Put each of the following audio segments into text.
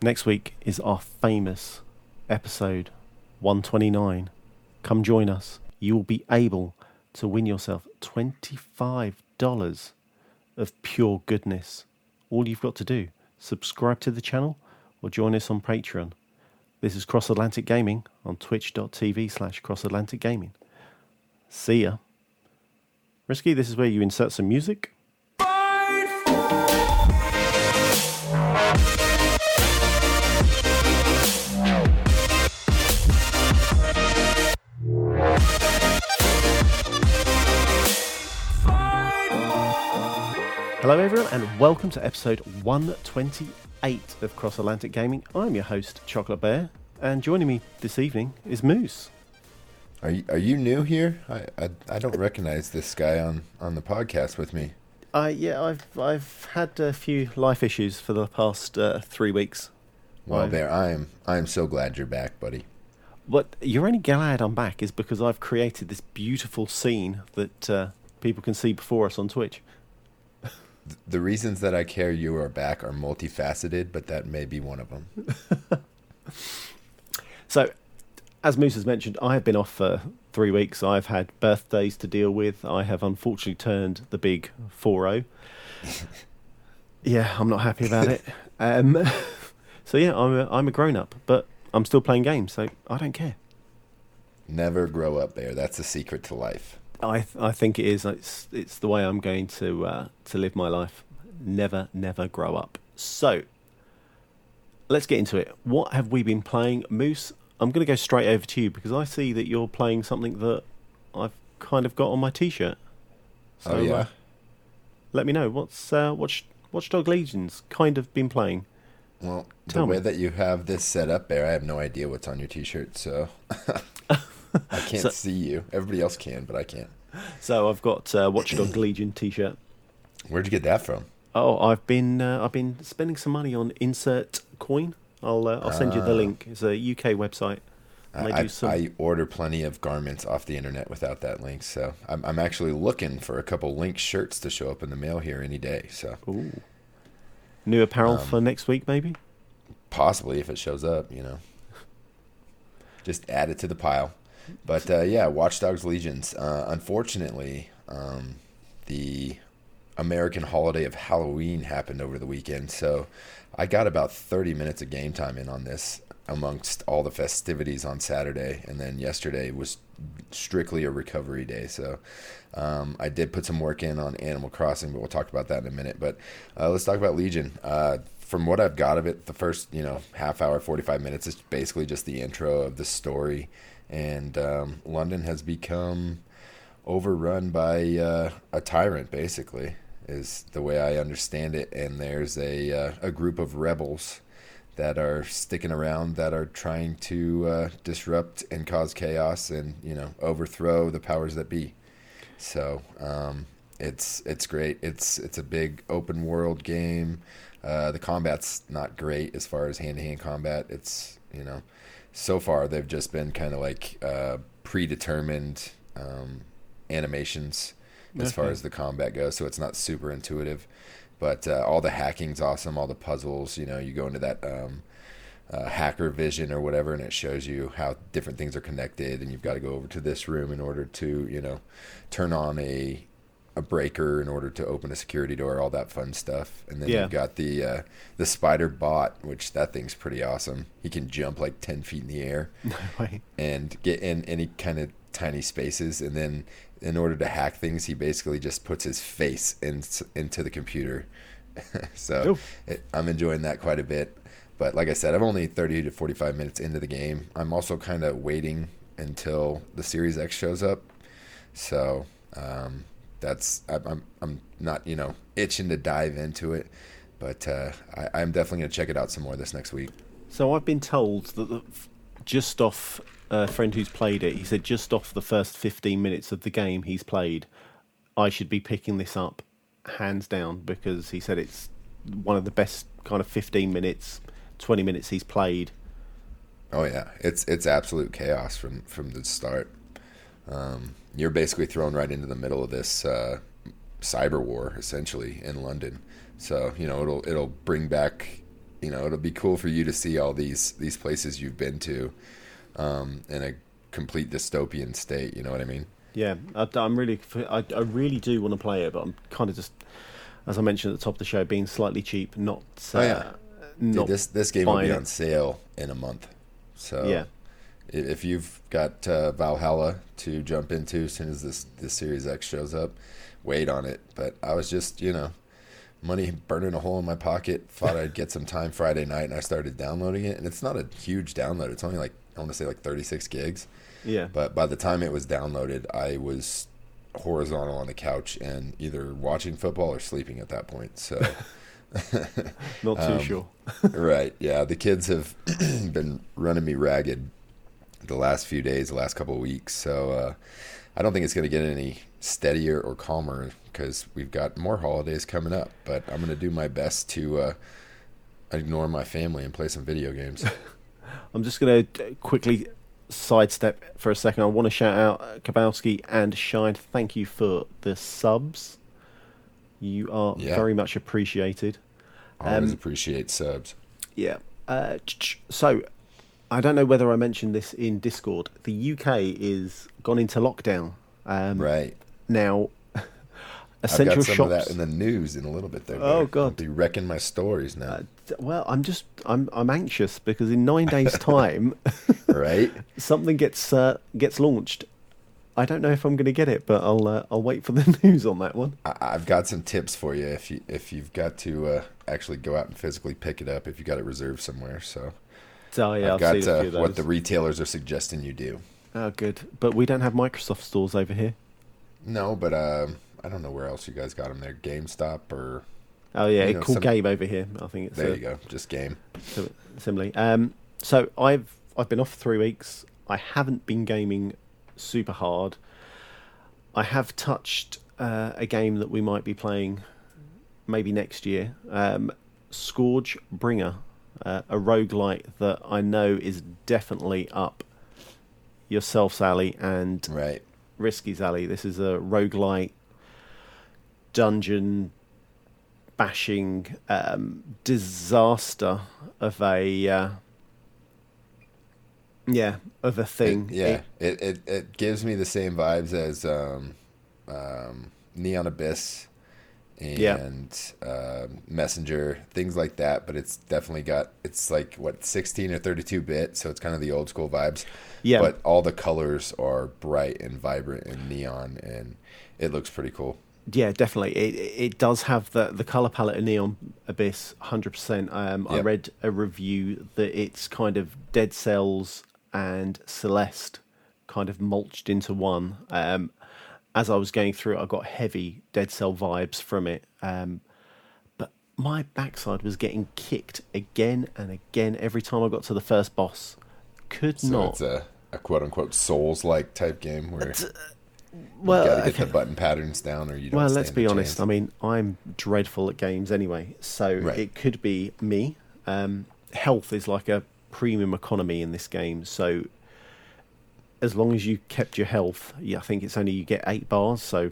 Next week is our famous episode 129. Come join us. You will be able to win yourself $25 of pure goodness. All you've got to do, subscribe to the channel or join us on Patreon. This is Cross Atlantic Gaming on twitch.tv slash cross Atlantic Gaming. See ya. Risky, this is where you insert some music. Hello, everyone, and welcome to episode 128 of Cross Atlantic Gaming. I'm your host, Chocolate Bear, and joining me this evening is Moose. Are you, are you new here? I, I, I don't recognize this guy on, on the podcast with me. Uh, yeah, I've I've had a few life issues for the past uh, three weeks. Well, I've- Bear, I am I am so glad you're back, buddy. What you're only glad I'm back is because I've created this beautiful scene that uh, people can see before us on Twitch. The reasons that I care you are back are multifaceted, but that may be one of them. So, as Moose has mentioned, I have been off for three weeks. I've had birthdays to deal with. I have unfortunately turned the big 4 Yeah, I'm not happy about it. Um, so, yeah, I'm a, I'm a grown up, but I'm still playing games, so I don't care. Never grow up, Bear. That's the secret to life. I, th- I think it is. It's, it's the way I'm going to, uh, to live my life. Never, never grow up. So, let's get into it. What have we been playing? Moose, I'm going to go straight over to you because I see that you're playing something that I've kind of got on my t shirt. So, oh yeah. uh, let me know. What's uh, Watch, Watchdog Legions kind of been playing? well, tell the way me. that you have this set up, Bear, I have no idea what's on your T-shirt, so I can't So- see you. Everybody else can, but I can't. So, I've got uh, Watch Dogs Legion t shirt. Where'd you get that from? Oh, I've been uh, I've been spending some money on Insert Coin. I'll uh, I'll send you the Ah. link. It's a UK website. I, some. I order plenty of garments off the internet without that link, so I'm, I'm actually looking for a couple link shirts to show up in the mail here any day. So Ooh. New apparel Um, for next week, maybe. possibly if it shows up, you know, just add it to the pile. But uh, yeah, Watch Dogs Legions. Uh, unfortunately, um, the American holiday of Halloween happened over the weekend, so I got about 30 minutes of game time in on this amongst all the festivities on Saturday, and then yesterday was strictly a recovery day. So um, I did put some work in on Animal Crossing, but we'll talk about that in a minute. But uh, let's talk about Legion. Uh, from what I've got of it, the first you know half hour, 45 minutes is basically just the intro of the story, and um, London has become overrun by uh, a tyrant, basically, is the way I understand it. And there's a uh, a group of rebels that are sticking around that are trying to uh, disrupt and cause chaos and you know overthrow the powers that be. So um, it's it's great. It's it's a big open world game. Uh, the combat's not great as far as hand to hand combat. It's you know so far they've just been kind of like uh, predetermined um, animations as far as the combat goes. So it's not super intuitive, but uh, all the hacking's awesome. All the puzzles, you know, you go into that um, uh, hacker vision or whatever, and it shows you how different things are connected, and you've got to go over to this room in order to, you know, turn on a a breaker in order to open a security door, all that fun stuff. And then Yeah. you've got the uh, the spider bot, which that thing's pretty awesome. He can jump like ten feet in the air and get in any kind of tiny spaces. And then in order to hack things he basically just puts his face in, into the computer. So it, i'm enjoying that quite a bit. But like i said i'm only 30 to 45 minutes into the game. I'm also kind of waiting until the series x shows up. So um, that's I'm, I'm i'm not you know itching to dive into it but uh, I, i'm definitely going to check it out some more this next week So I've been told that the, just off a friend who's played it, he said just off the first 15 minutes of the game he's played, I should be picking this up hands down because he said it's one of the best kind of 15 minutes, 20 minutes he's played. Oh yeah, it's it's absolute chaos from from the start. Um, you're basically thrown right into the middle of this uh, cyber war, essentially in London. So you know it'll it'll bring back you know, it'll be cool for you to see all these these places you've been to um, in a complete dystopian state. You know what I mean? Yeah, I, am really, I, I really do want to play it, but I'm kind of just, as I mentioned at the top of the show, being slightly cheap, not. Uh, oh, yeah. Dude, this this game will be on sale in a month, so yeah. If you've got uh, Valhalla to jump into as soon as this this Series X shows up, wait on it. But I was just, you know, money burning a hole in my pocket. Thought I'd get some time Friday night, and I started downloading it. And it's not a huge download. It's only like I want to say like 36 gigs. Yeah. But by the time it was downloaded, I was horizontal on the couch and either watching football or sleeping at that point. So. not too um, sure. right. Yeah. The kids have been running me ragged the last few days, the last couple of weeks. So uh, I don't think it's going to get any steadier or calmer because we've got more holidays coming up. But I'm going to do my best to uh, ignore my family and play some video games. I'm just going to quickly sidestep for a second. I want to shout out Kabowski and Shine. Thank you for the subs. You are yeah. very much appreciated. I Always um, appreciate subs. Yeah. Uh, so, I don't know whether I mentioned this in Discord. The UK is gone into lockdown. Um, right. Now, essential I've got some shops. of that in the news in a little bit there. Oh God, I'll be wrecking my stories now. Uh, well, I'm just I'm I'm anxious because in nine days' time, right, something gets uh, gets launched. I don't know if I'm going to get it, but I'll uh, I'll wait for the news on that one. I, have got some tips for you if you if you've got to uh, actually go out and physically pick it up if you got it reserved somewhere. So, oh yeah, I've I've got uh, what the retailers are suggesting you do. Oh, good. But we don't have Microsoft stores over here. No, but um, I don't know where else you guys got them there. GameStop or. Oh yeah, know, cool some... game over here. I think it's. There a, you go. Just game. Similarly, um, so I've I've been off for three weeks. I haven't been gaming super hard. I have touched uh, a game that we might be playing maybe next year. Um, Scourge Bringer, uh, a roguelite that I know is definitely up yourself, Sally, and right. Risky Sally. This is a roguelite dungeon bashing um, disaster of a uh, yeah of a thing. It, yeah, it, it it gives me the same vibes as um, um, Neon Abyss and yeah. uh, Messenger, things like that. But it's definitely got it's like what sixteen or thirty two bit, so it's kind of the old school vibes. Yeah. But all the colors are bright and vibrant and neon, and it looks pretty cool. Yeah, definitely. It it does have the the color palette of Neon Abyss, hundred um, percent. yep. I read a review that it's kind of Dead Cells and Celeste kind of mulched into one. Um, as I was going through it, I got heavy Dead Cell vibes from it. Um, but my backside was getting kicked again and again every time I got to the first boss. Could so not. It's a, a quote unquote Souls like type game where. Uh, well, you got to get okay. the button patterns down, or you don't. Well, let's be honest. Chance. I mean, I'm dreadful at games anyway, so right. it could be me. Um, health is like a premium economy in this game, so as long as you kept your health, yeah, I think it's only you get eight bars. So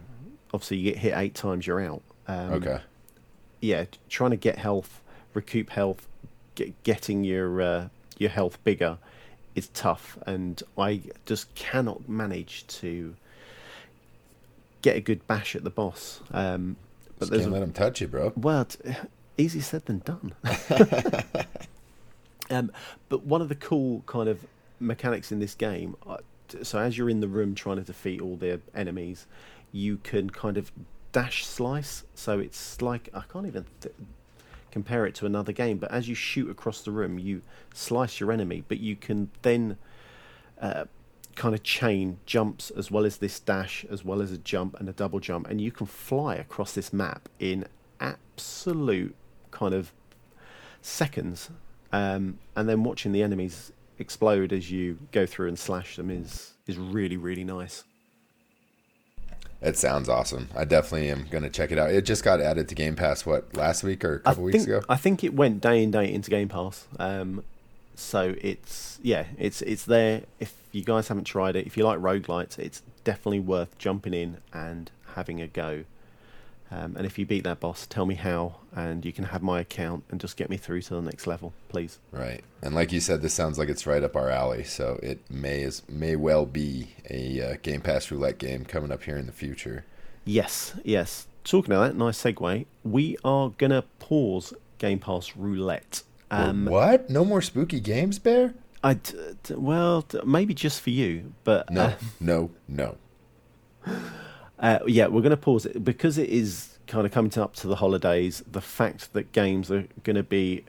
obviously you get hit eight times, you're out. Um, okay. Yeah, trying to get health, recoup health, get, getting your uh, your health bigger is tough, and I just cannot manage to get a good bash at the boss. Um, but can't let him touch you, bro. Well, easy said than done. um, but one of the cool kind of mechanics in this game, so as you're in the room trying to defeat all the enemies, you can kind of dash slice. So it's like I can't even th- compare it to another game, but as you shoot across the room, you slice your enemy, but you can then uh, kind of chain jumps as well as this dash, as well as a jump and a double jump, and you can fly across this map in absolute kind of seconds. Um, and then watching the enemies explode as you go through and slash them is is really really nice. It sounds awesome. I definitely am going to check it out. It just got added to Game Pass what last week or a couple I weeks ago. I think it went day and day into Game Pass. Um, so it's yeah, it's it's there. If you guys haven't tried it, if you like roguelites, it's definitely worth jumping in and having a go. Um, and if you beat that boss, tell me how, and you can have my account and just get me through to the next level, please. Right, and like you said, this sounds like it's right up our alley. So it may is may well be a uh, Game Pass roulette game coming up here in the future. Yes, yes. Talking of that, nice segue. We are gonna pause Game Pass roulette. Um, what? No more spooky games, Bear? I d- d- well, d- maybe just for you, but no, uh, no, no. Uh, yeah, we're going to pause it because it is kind of coming up to the holidays. The fact that games are going to be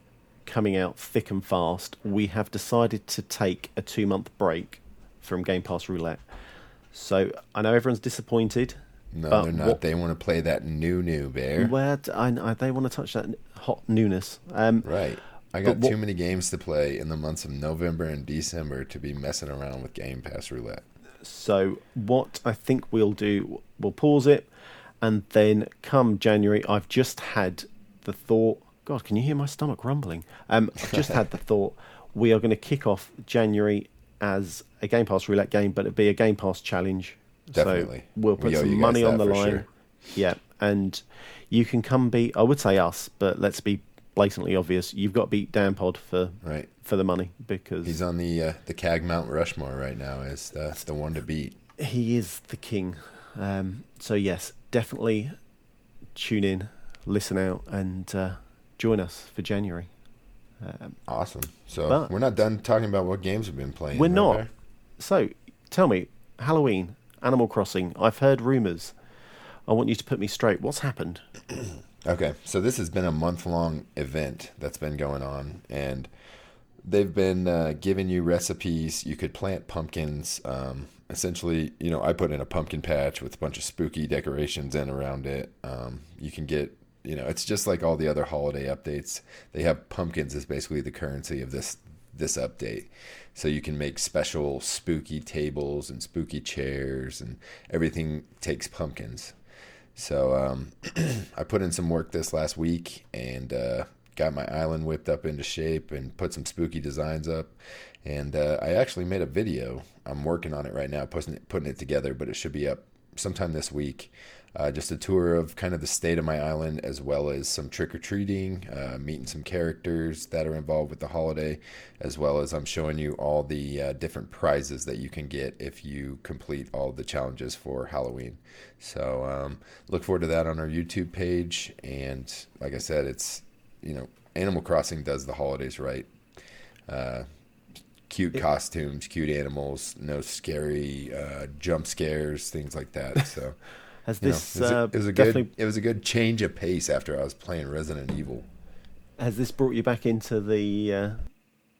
coming out thick and fast, we have decided to take a two month break from Game Pass Roulette. So I know everyone's disappointed. No, they're not. What, they want to play that new new bear. Where I, I, they want to touch that hot newness. Um, right. I got too many games to play in the months of November and December to be messing around with Game Pass Roulette. So what I think we'll do, we'll pause it, and then come January, I've just had the thought. God, can you hear my stomach rumbling? Um, I've just had the thought. We are going to kick off January as a Game Pass roulette game, but it'll be a Game Pass challenge. Definitely, so we'll put we some money on the line. Sure. Yeah, and you can come be. I would say us, but let's be blatantly obvious. You've got to beat Dan Pod for right for the money because he's on the uh, the CAG Mount Rushmore right now as the the one to beat. He is the king. Um, so yes, definitely tune in, listen out, and uh, join us for January. Um, awesome. So we're not done talking about what games we've been playing. We're right not. There? So tell me, Halloween, Animal Crossing. I've heard rumors. I want you to put me straight. What's happened? okay, so this has been a month long event that's been going on, and they've been uh, giving you recipes. You could plant pumpkins. Um, essentially, you know, I put in a pumpkin patch with a bunch of spooky decorations in around it. Um, you can get, you know, it's just like all the other holiday updates. They have pumpkins as basically the currency of this this update. So you can make special spooky tables and spooky chairs, and everything takes pumpkins. So um, I put in some work this last week, and uh, got my island whipped up into shape and put some spooky designs up. And uh, I actually made a video. I'm working on it right now, putting it, putting it together, but it should be up sometime this week. Uh, just a tour of kind of the state of my island, as well as some trick or treating, uh, meeting some characters that are involved with the holiday, as well as I'm showing you all the uh, different prizes that you can get if you complete all the challenges for Halloween. So um, look forward to that on our YouTube page. And like I said, it's you know, Animal Crossing does the holidays right. Uh, cute costumes, cute animals, no scary uh, jump scares, things like that. So, has this know, it, was a, it was a good it was a good change of pace after I was playing Resident Evil. Has this brought you back into the uh,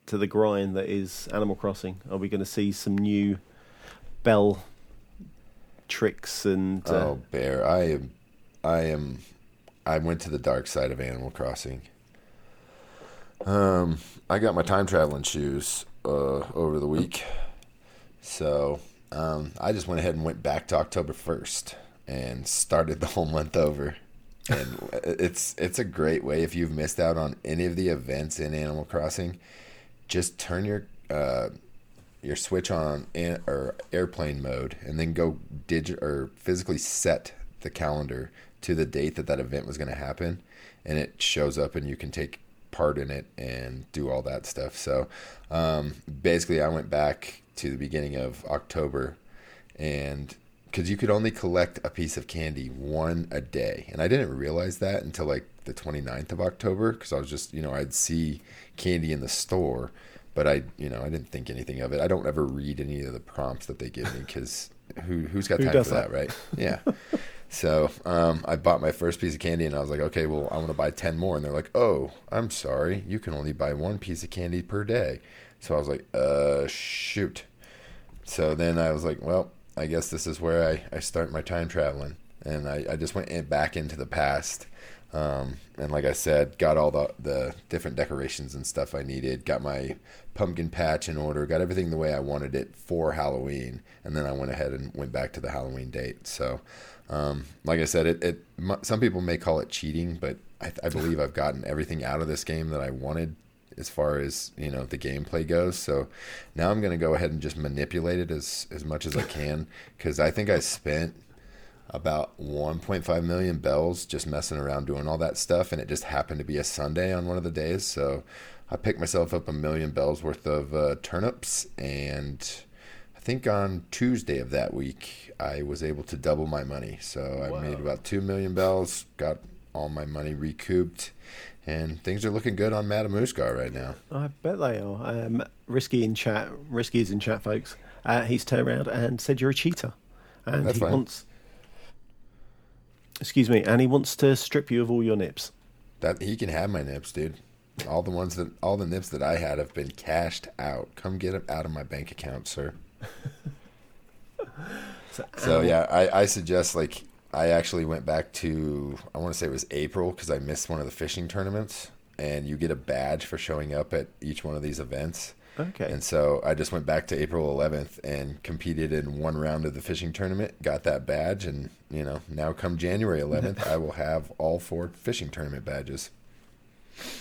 to the grind that is Animal Crossing? Are we going to see some new bell tricks and? Uh, oh, bear! I am, I am, I went to the dark side of Animal Crossing. Um, I got my time traveling shoes uh, over the week, so um, I just went ahead and went back to October first and started the whole month over. And it's it's a great way if you've missed out on any of the events in Animal Crossing, just turn your uh, your switch on in, or airplane mode, and then go digit or physically set the calendar to the date that that event was going to happen, and it shows up, and you can take part in it and do all that stuff. So um, basically, I went back to the beginning of October and because you could only collect a piece of candy one a day. And I didn't realize that until like the 29th of October because I was just, you know, I'd see candy in the store, but I, you know, I didn't think anything of it. I don't ever read any of the prompts that they give me because who, who's got time for that, that, right? Yeah. So um, I bought my first piece of candy and I was like, okay, well, I want to buy 10 more. And they're like, oh, I'm sorry. You can only buy one piece of candy per day. So I was like, uh, shoot. So then I was like, well, I guess this is where I, I start my time traveling. And I, I just went in, back into the past. Um, and like I said, got all the, the different decorations and stuff I needed, got my pumpkin patch in order, got everything the way I wanted it for Halloween. And then I went ahead and went back to the Halloween date. So um, like I said, it, it some people may call it cheating, but I, I believe I've gotten everything out of this game that I wanted as far as you know the gameplay goes. So now I'm going to go ahead and just manipulate it as as much as I can because I think I spent about 1.5 million bells just messing around doing all that stuff and it just happened to be a sunday on one of the days. So i picked myself up a million bells worth of uh, turnips and i think on tuesday of that week i was able to double my money. So i made about 2 million bells got all my money recouped and things are looking good on Matamuska right now. I bet they are. Um, Risky in chat, Risky is in chat, folks. Uh, he's turned around and said you're a cheater, and That's he fine. wants. Excuse me, and he wants to strip you of all your nips. That he can have my nips, dude. All the ones that all the nips that I had have been cashed out. Come get them out of my bank account, sir. So, So yeah, I, I suggest like I actually went back to I want to say it was April because I missed one of the fishing tournaments, and you get a badge for showing up at each one of these events. Okay. And so I just went back to April 11th and competed in one round of the fishing tournament, got that badge, and you know now come January 11th, I will have all four fishing tournament badges.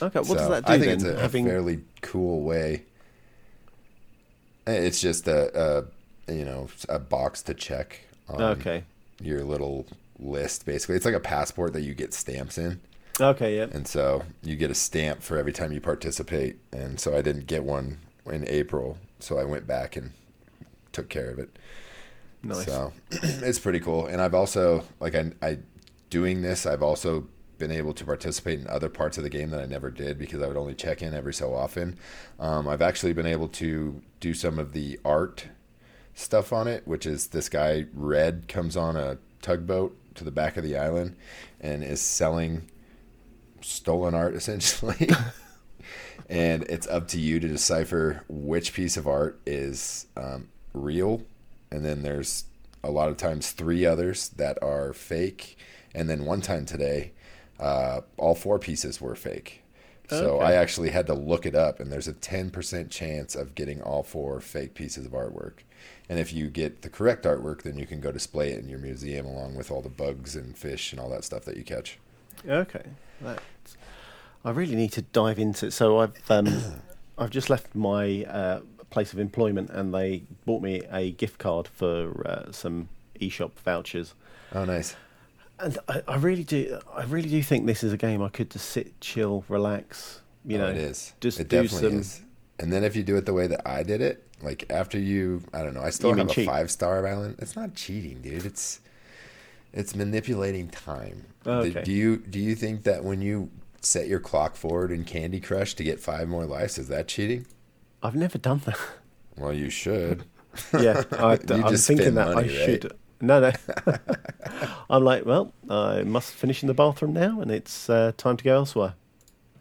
okay. What So does that do I think then? it's a, a fairly cool way. Eh, It's just a, a you know a box to check. On okay, Your little list, basically, it's like a passport that you get stamps in, okay, yeah. and so you get a stamp for every time you participate. And so I didn't get one in April, so I went back and took care of it. Nice. So it's pretty cool. And I've also like I, I doing this, I've also been able to participate in other parts of the game that I never did because I would only check in every so often. Um, I've actually been able to do some of the art stuff on it, which is this guy Red comes on a tugboat to the back of the island and is selling stolen art essentially. and it's up to you to decipher which piece of art is um, real and then there's a lot of times three others that are fake and then one time today uh, all four pieces were fake so Okay. i actually had to look it up and there's a 10% chance of getting all four fake pieces of artwork and if you get the correct artwork then you can go display it in your museum along with all the bugs and fish and all that stuff that you catch Okay, that's, I really need to dive into. So I've um, I've just left my uh, place of employment, and they bought me a gift card for uh, some eShop vouchers. oh nice And I, I really do, I really do think this is a game I could just sit, chill, relax. You Oh, know, it is. just it do some. is. And then if you do it the way that I did it, like after you, I don't know, I still You have a cheat? five star island. It's not cheating, dude. It's it's manipulating time. Oh, Do- okay. Do you do you think that when you set your clock forward in Candy Crush to get five more lives, is that cheating? I've never done that. Well, you should. yeah, I, just thinking that money, I right? should. No, no. I'm like, well, I must finish in the bathroom now, and it's uh, time to go elsewhere.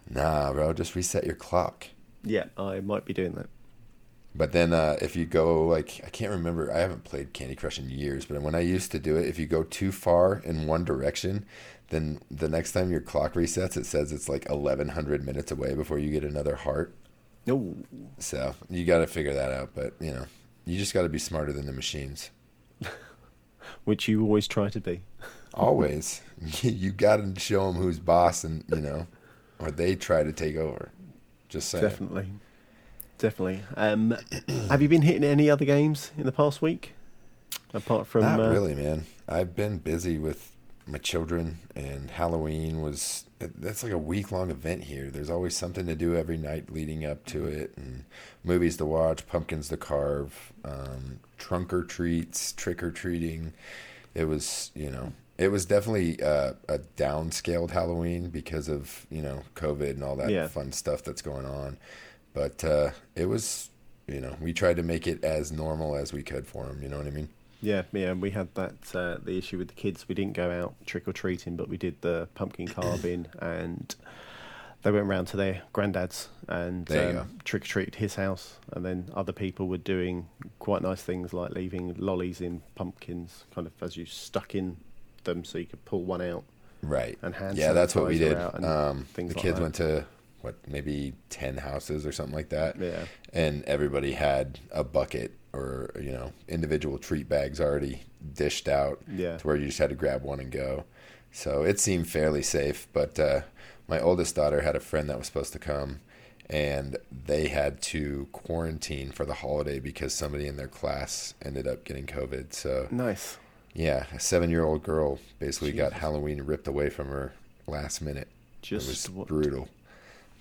Nah, bro, just reset your clock. Yeah, I might be doing that. But then uh, if you go like I can't remember, I haven't played Candy Crush in years, but when I used to do it, if you go too far in one direction, then the next time your clock resets, it says it's like eleven hundred minutes away before you get another heart. Oh, So you got to figure that out. But you know, you just got to be smarter than the machines. which you always try to be. Always, you got to show them who's boss, and you know, or they try to take over. Just saying. Definitely, definitely. Um, have you been hitting any other games in the past week, apart from? Not uh, really, man. I've been busy with my children, and Halloween was that's like a week long event here. There's always something to do every night leading up to it, and movies to watch, pumpkins to carve, um, trunk or treats, trick or treating. It was, you know, it was definitely uh, a downscaled Halloween because of you know COVID and all that Yeah. fun stuff that's going on. But uh, it was, you know, we tried to make it as normal as we could for them. You know what I mean? Yeah, yeah. We had that uh, the issue with the kids. We didn't go out trick or treating, but we did the pumpkin carving, and they went round to their granddad's and um, trick or treated his house, and then other people were doing quite nice things like leaving lollies in pumpkins, kind of as you stuck in them, so you could pull one out. Right. And hand yeah, that's what we did. Um, the like kids that. went to what maybe ten houses or something like that, Yeah, and everybody had a bucket or you know individual treat bags already dished out yeah. to where you just had to grab one and go. So it seemed fairly safe. But uh, my oldest daughter had a friend that was supposed to come, and they had to quarantine for the holiday because somebody in their class ended up getting COVID. So Nice. Yeah, a seven-year-old girl basically got Halloween ripped away from her last minute. Just it was what- brutal.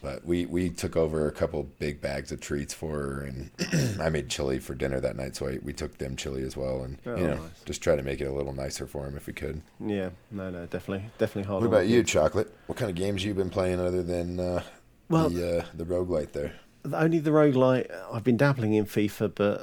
But we, we took over a couple big bags of treats for her, and I made chili for dinner that night, so I, we took them chili as well, and Oh, you know, nice. just try to make it a little nicer for him if we could. Yeah, no, no, definitely, definitely hard. What about you. Chocolate? What kind of games you been playing other than uh, Well- the uh, the roguelite there? Only the roguelite. I've been dabbling in FIFA, but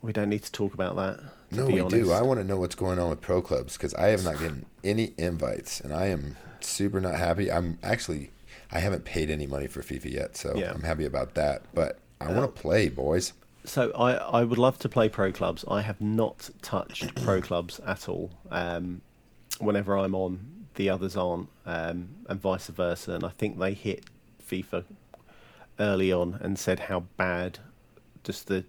we don't need to talk about that. No, we honest. do. I want to know what's going on with pro clubs because I have not gotten any invites, and I am super not happy. I'm actually, I haven't paid any money for FIFA yet, so Yeah. I'm happy about that. But I want to play, boys. So I, I would love to play pro clubs. I have not touched pro clubs at all. Um, whenever I'm on, the others aren't, um, and vice versa. And I think they hit FIFA early on and said how bad just the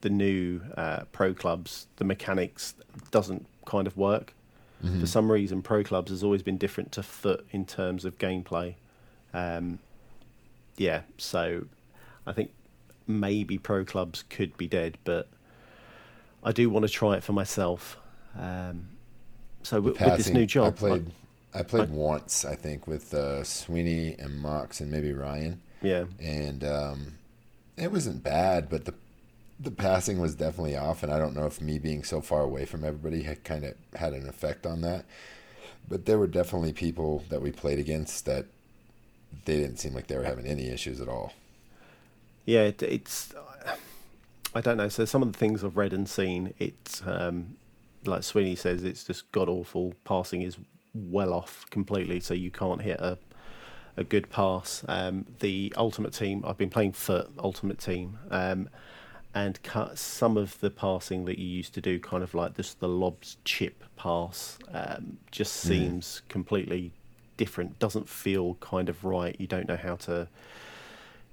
the new uh, pro clubs, the mechanics doesn't kind of work. For some reason, pro clubs has always been different to FUT in terms of gameplay. Um, yeah, so I think maybe pro clubs could be dead, but I do want to try it for myself. Um, so with, with this Passing, new job, I played. I played I- once, I think, with uh, Sweeney and Mox and maybe Ryan, yeah, and um, it wasn't bad, but the the passing was definitely off, and I don't know if me being so far away from everybody had kind of had an effect on that. But there were definitely people that we played against that they didn't seem like they were having any issues at all. yeah, it, it's I don't know. So some of the things I've read and seen, it's um, like Sweeney says, it's just god awful. Passing is well off completely, so you can't hit a a good pass. Um, the ultimate team, I've been playing for ultimate team, um, and cut some of the passing that you used to do, kind of like just the lobs chip pass, um, just seems completely different. Doesn't feel kind of right. You don't know how to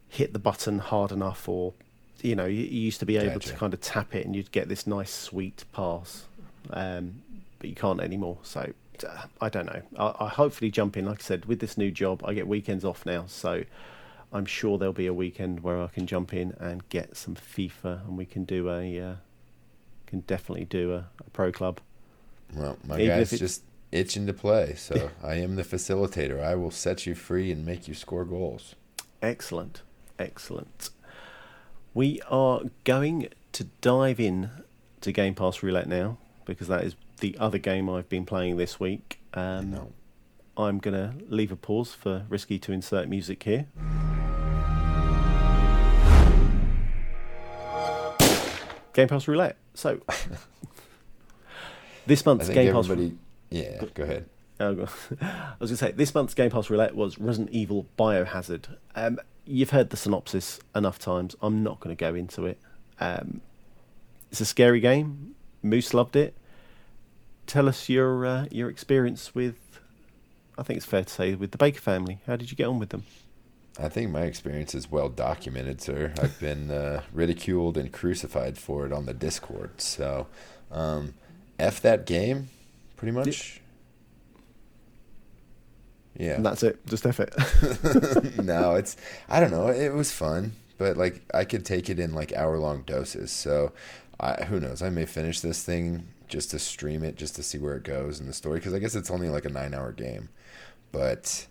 hit the button hard enough, or you know, you, you used to be able to kind of tap it and you'd get this nice sweet pass, um, but you can't anymore. So uh, I don't know. I, I hopefully jump in. Like I said, with this new job, I get weekends off now, so I'm sure there'll be a weekend where I can jump in and get some FIFA, and we can do a uh, can definitely do a, a pro club. Well, my Even guy's just itching to play, so I am the facilitator. I will set you free and make you score goals. Excellent, excellent. We are going to dive in to Game Pass Roulette now because that is the other game I've been playing this week. Um, No. I'm going to leave a pause for Risky to insert music here. Game Pass Roulette. So, this month's Game Pass. Yeah, go ahead. Oh, I was going to say this month's Game Pass Roulette was Resident Evil Biohazard. Um, you've heard the synopsis enough times. I'm not going to go into it. Um, it's a scary game. Moose loved it. Tell us your uh, your experience with. I think it's fair to say with the Baker family. How did you get on with them? I think my experience is well documented, sir. I've been uh, ridiculed and crucified for it on the Discord. So, um, f that game, pretty much. Yeah. And that's it. Just F it. no, it's I don't know. It was fun, but like I could take it in like hour long doses. So, I, who knows? I may finish this thing just to stream it, just to see where it goes in the story. Because I guess it's only like a nine hour game, but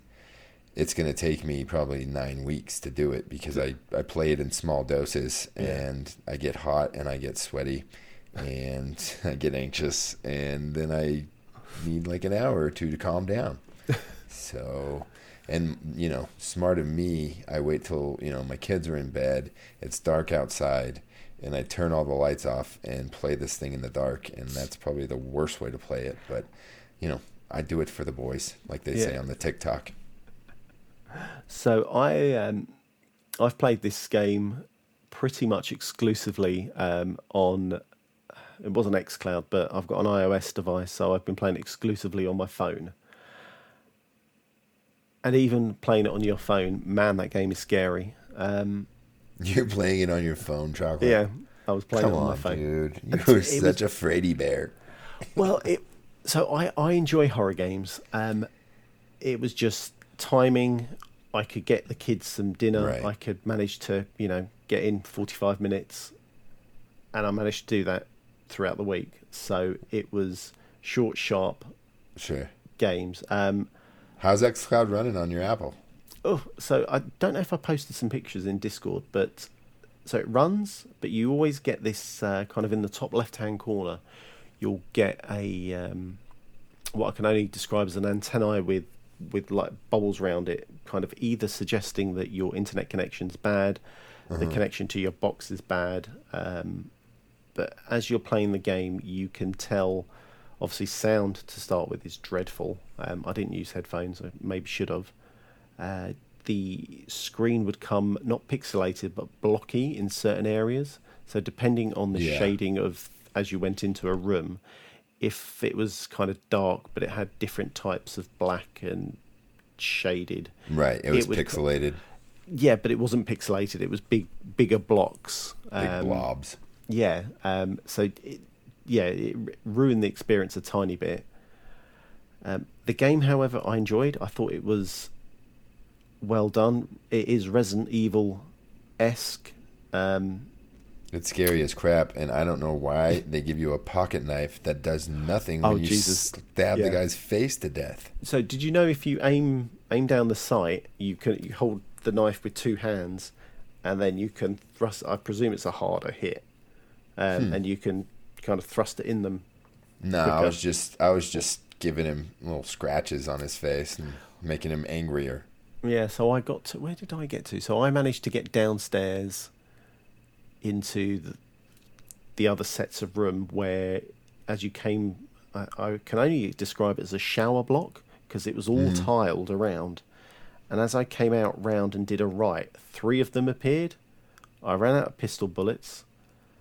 it's gonna take me probably nine weeks to do it because I I play it in small doses Yeah. and I get hot and I get sweaty and I get anxious and then I need like an hour or two to calm down. So, and you know, smart of me, I wait till you know my kids are in bed, it's dark outside, and I turn all the lights off and play this thing in the dark, and that's probably the worst way to play it. But, you know, I do it for the boys, like they say on the TikTok. So I um, I've played this game pretty much exclusively um, on it wasn't XCloud, but I've got an iOS device, so I've been playing it exclusively on my phone. And even playing it on your phone, man, that game is scary. Um, You're playing it on your phone, chocolate. yeah, I was playing Come it on on, my phone. dude. You're such was- a fraidy bear. well, it so I I enjoy horror games. Um, it was just timing. I could get the kids some dinner. Right. I could manage to you know get in forty five minutes, and I managed to do that throughout the week. So it was short, sharp Sure. games. Um, How's XCloud running on your Apple? oh, so I don't know if I posted some pictures in Discord, but so it runs, but you always get this uh, kind of in the top left-hand corner. You'll get a um, what I can only describe as an antennae with with like bubbles around it, kind of either suggesting that your internet connection's bad, the connection to your box is bad. Um, but as you're playing the game, you can tell. Obviously, sound to start with is dreadful. Um, I didn't use headphones. I maybe should have. Uh, the screen would come not pixelated but blocky in certain areas. So depending on the Yeah. shading of as you went into a room, if it was kind of dark but it had different types of black and shaded, Right. It was would pixelated, yeah, but it wasn't pixelated. It was big, bigger blocks. big Um, blobs. yeah. Um, so, it, yeah, it ruined the experience a tiny bit. Um, the game, however, I enjoyed. I thought it was well done. It is Resident Evil esque. Um, It's scary as crap, and I don't know why they give you a pocket knife that does nothing Oh, when you Jesus. stab Yeah. the guy's face to death. so, did you know if you aim aim down the sight, you can you hold the knife with two hands, and then you can thrust. I presume it's a harder hit, um, and you can kind of thrust it in them. No, I was just I was just giving him little scratches on his face and making him angrier. Yeah, so I got to where did I get to? So I managed to get downstairs into the, the other sets of room where, as you came, I, I can only describe it as a shower block because it was all tiled around. And as I came out round and did a right, three of them appeared. I ran out of pistol bullets.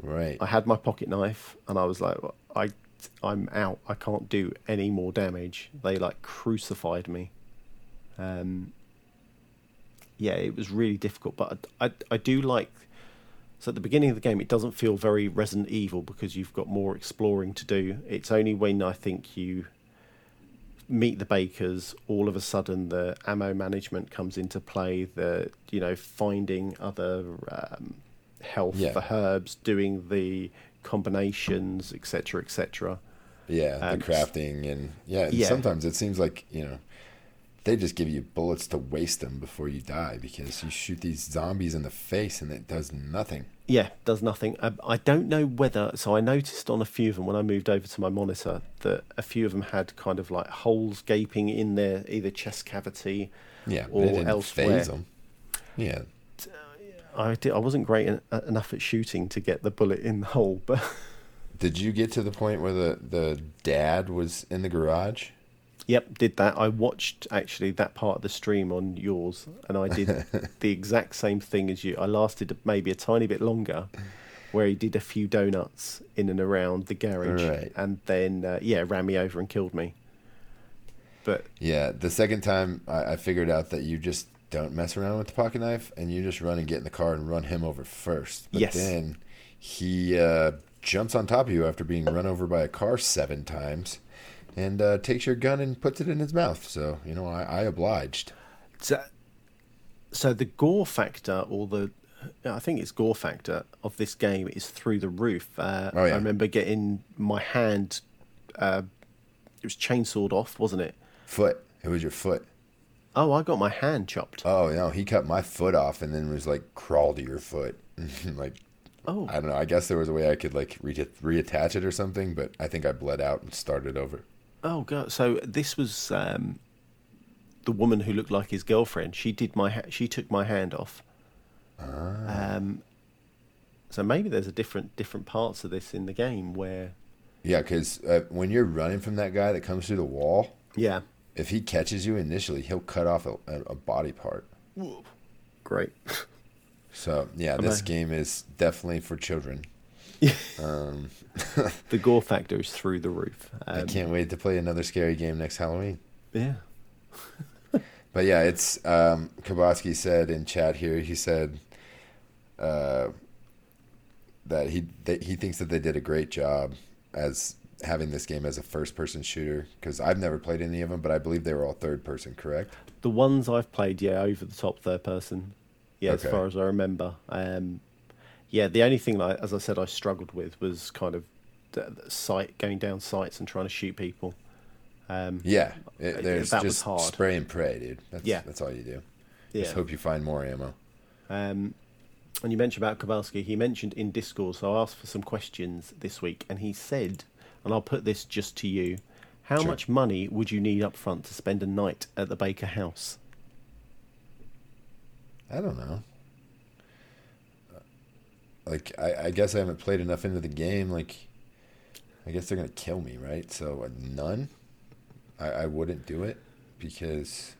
Right. I had my pocket knife, and I was like, I, I'm out. I can't do any more damage. They like crucified me. Um, yeah, it was really difficult, but I, I, I do like. So at the beginning of the game, it doesn't feel very Resident Evil because you've got more exploring to do. It's only when I think you meet the bakers, all of a sudden the ammo management comes into play. The you know finding other um, health Yeah. for herbs, doing the combinations, etc., etc. Yeah, Um, the crafting and yeah, and yeah. sometimes it seems like, you know, they just give you bullets to waste them before you die because you shoot these zombies in the face and it does nothing. Yeah, does nothing. Um, I don't know whether. So I noticed on a few of them when I moved over to my monitor that a few of them had kind of like holes gaping in their either chest cavity. Yeah, Or but it didn't elsewhere. Yeah, I did, I wasn't great en- uh, enough at shooting to get the bullet in the hole, but Did you get to the point where the, the dad was in the garage? Yep, did that. I watched actually that part of the stream on yours, and I did the exact same thing as you. I lasted maybe a tiny bit longer, where he did a few donuts in and around the garage, Right. and then uh, yeah, ran me over and killed me. But Yeah, the second time I, I figured out that you just don't mess around with the pocket knife and you just run and get in the car and run him over first. But Yes. then he uh, jumps on top of you after being run over by a car seven times and uh, takes your gun and puts it in his mouth. So, you know, I, I obliged. So, so the gore factor, or the, I think it's gore factor of this game is through the roof. Uh, Oh, yeah. I remember getting my hand, uh, it was chainsawed off, wasn't it? Foot. It was your foot. Oh, I got my hand chopped. Oh, no, he cut my foot off and then was like, crawl to your foot. like, Oh, I don't know. I guess there was a way I could like re- reattach it or something, but I think I bled out and started over. Oh god. So this was um, the woman who looked like his girlfriend. She did my, ha- she took my hand off. Ah. Um, so maybe there's a different different parts of this in the game where, Yeah, because uh, when you're running from that guy that comes through the wall, yeah, if he catches you initially, he'll cut off a, a, body part. great. So yeah, this game is definitely for children. Um, the gore factor is through the roof. I Um, can't wait to play another scary game next Halloween. Yeah. But yeah, it's um, Kabatsky said in chat here. He said uh, that he that he thinks that they did a great job as having this game as a first-person shooter because I've never played any of them, but I believe they were all third-person. Correct? The ones I've played, yeah, over the top third person. Yeah, Okay. as far as I remember. Um, yeah, the only thing, that I, as I said, I struggled with was kind of site going down sites and trying to shoot people. Um, Yeah, it, there's that was just hard. spray and pray, dude. That's, Yeah. that's all you do. yeah. Just hope you find more ammo. Um, and you mentioned about Kowalski. He mentioned in Discord, so I asked for some questions this week, and he said, and I'll put this just to you: How Sure. much money would you need up front to spend a night at the Baker House? I don't know. Like, I, I guess I haven't played enough into the game. Like, I guess they're gonna kill me, right? So uh, none. I, I wouldn't do it because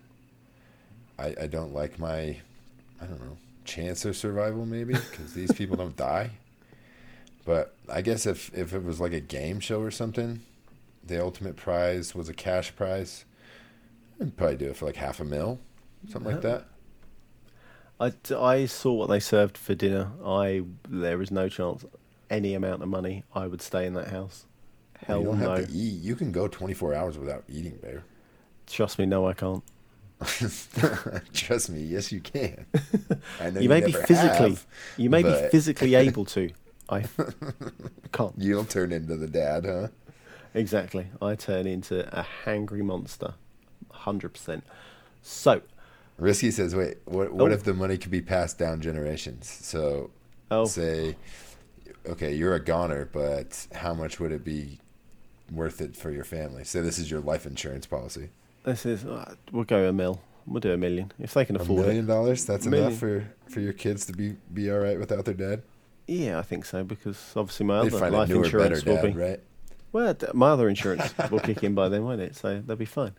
I I don't like my I don't know chance of survival maybe because these people don't die. But I guess if if it was like a game show or something, the ultimate prize was a cash prize. I'd probably do it for like half a mil, something like that. I, I saw what they served for dinner. I there is no chance any amount of money I would stay in that house. Hell you don't no. have to eat. You can go 24 hours without eating, bear. Trust me, no, I can't. Trust me, yes, you can. I know You may be physically, have, you may be physically able to. I can't. You'll turn into the dad, huh? Exactly. I turn into a hangry monster. 100%. So, Risky says, "Wait, what? What Oh. if the money could be passed down generations? So, oh, say, okay, you're a goner, but how much would it be worth it for your family? Say this is your life insurance policy. this is, uh, we'll go a mil. We'll do a million. If they can afford A million dollars? That's Million. enough for for your kids to be be all right without their dad. Yeah, I think so, because obviously my They'd other life newer, insurance will dad, be. right? Well, my other insurance will kick in by then, won't it? So they'll be fine.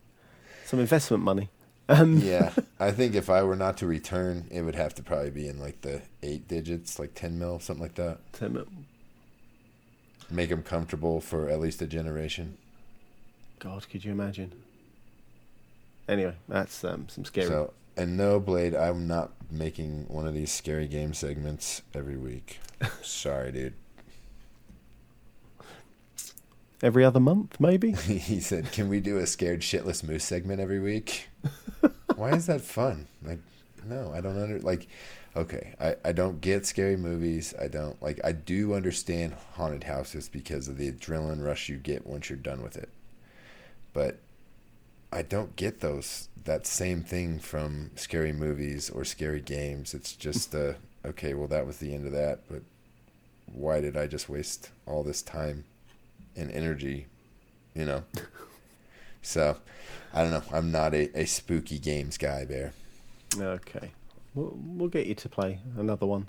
Some investment money. Um, yeah, I think if I were not to return, it would have to probably be in like the eight digits, like ten mil, something like that. Tim- Make them comfortable for at least a generation. God, could you imagine? Anyway, that's um, some scary. So, and no, Blade, I'm not making one of these scary game segments every week. Sorry, dude. Every other month, maybe? he said, "Can we do a scared shitless moose segment every week?" Why is that fun? Like, no, I don't under like. Okay, I I don't get scary movies. I don't like. I do understand haunted houses because of the adrenaline rush you get once you're done with it, but I don't get those that same thing from scary movies or scary games. It's just uh okay. Well, that was the end of that, but why did I just waste all this time and energy? You know. So, I don't know. I'm not a, a spooky games guy, Bear. Okay. We'll, we'll get you to play another one.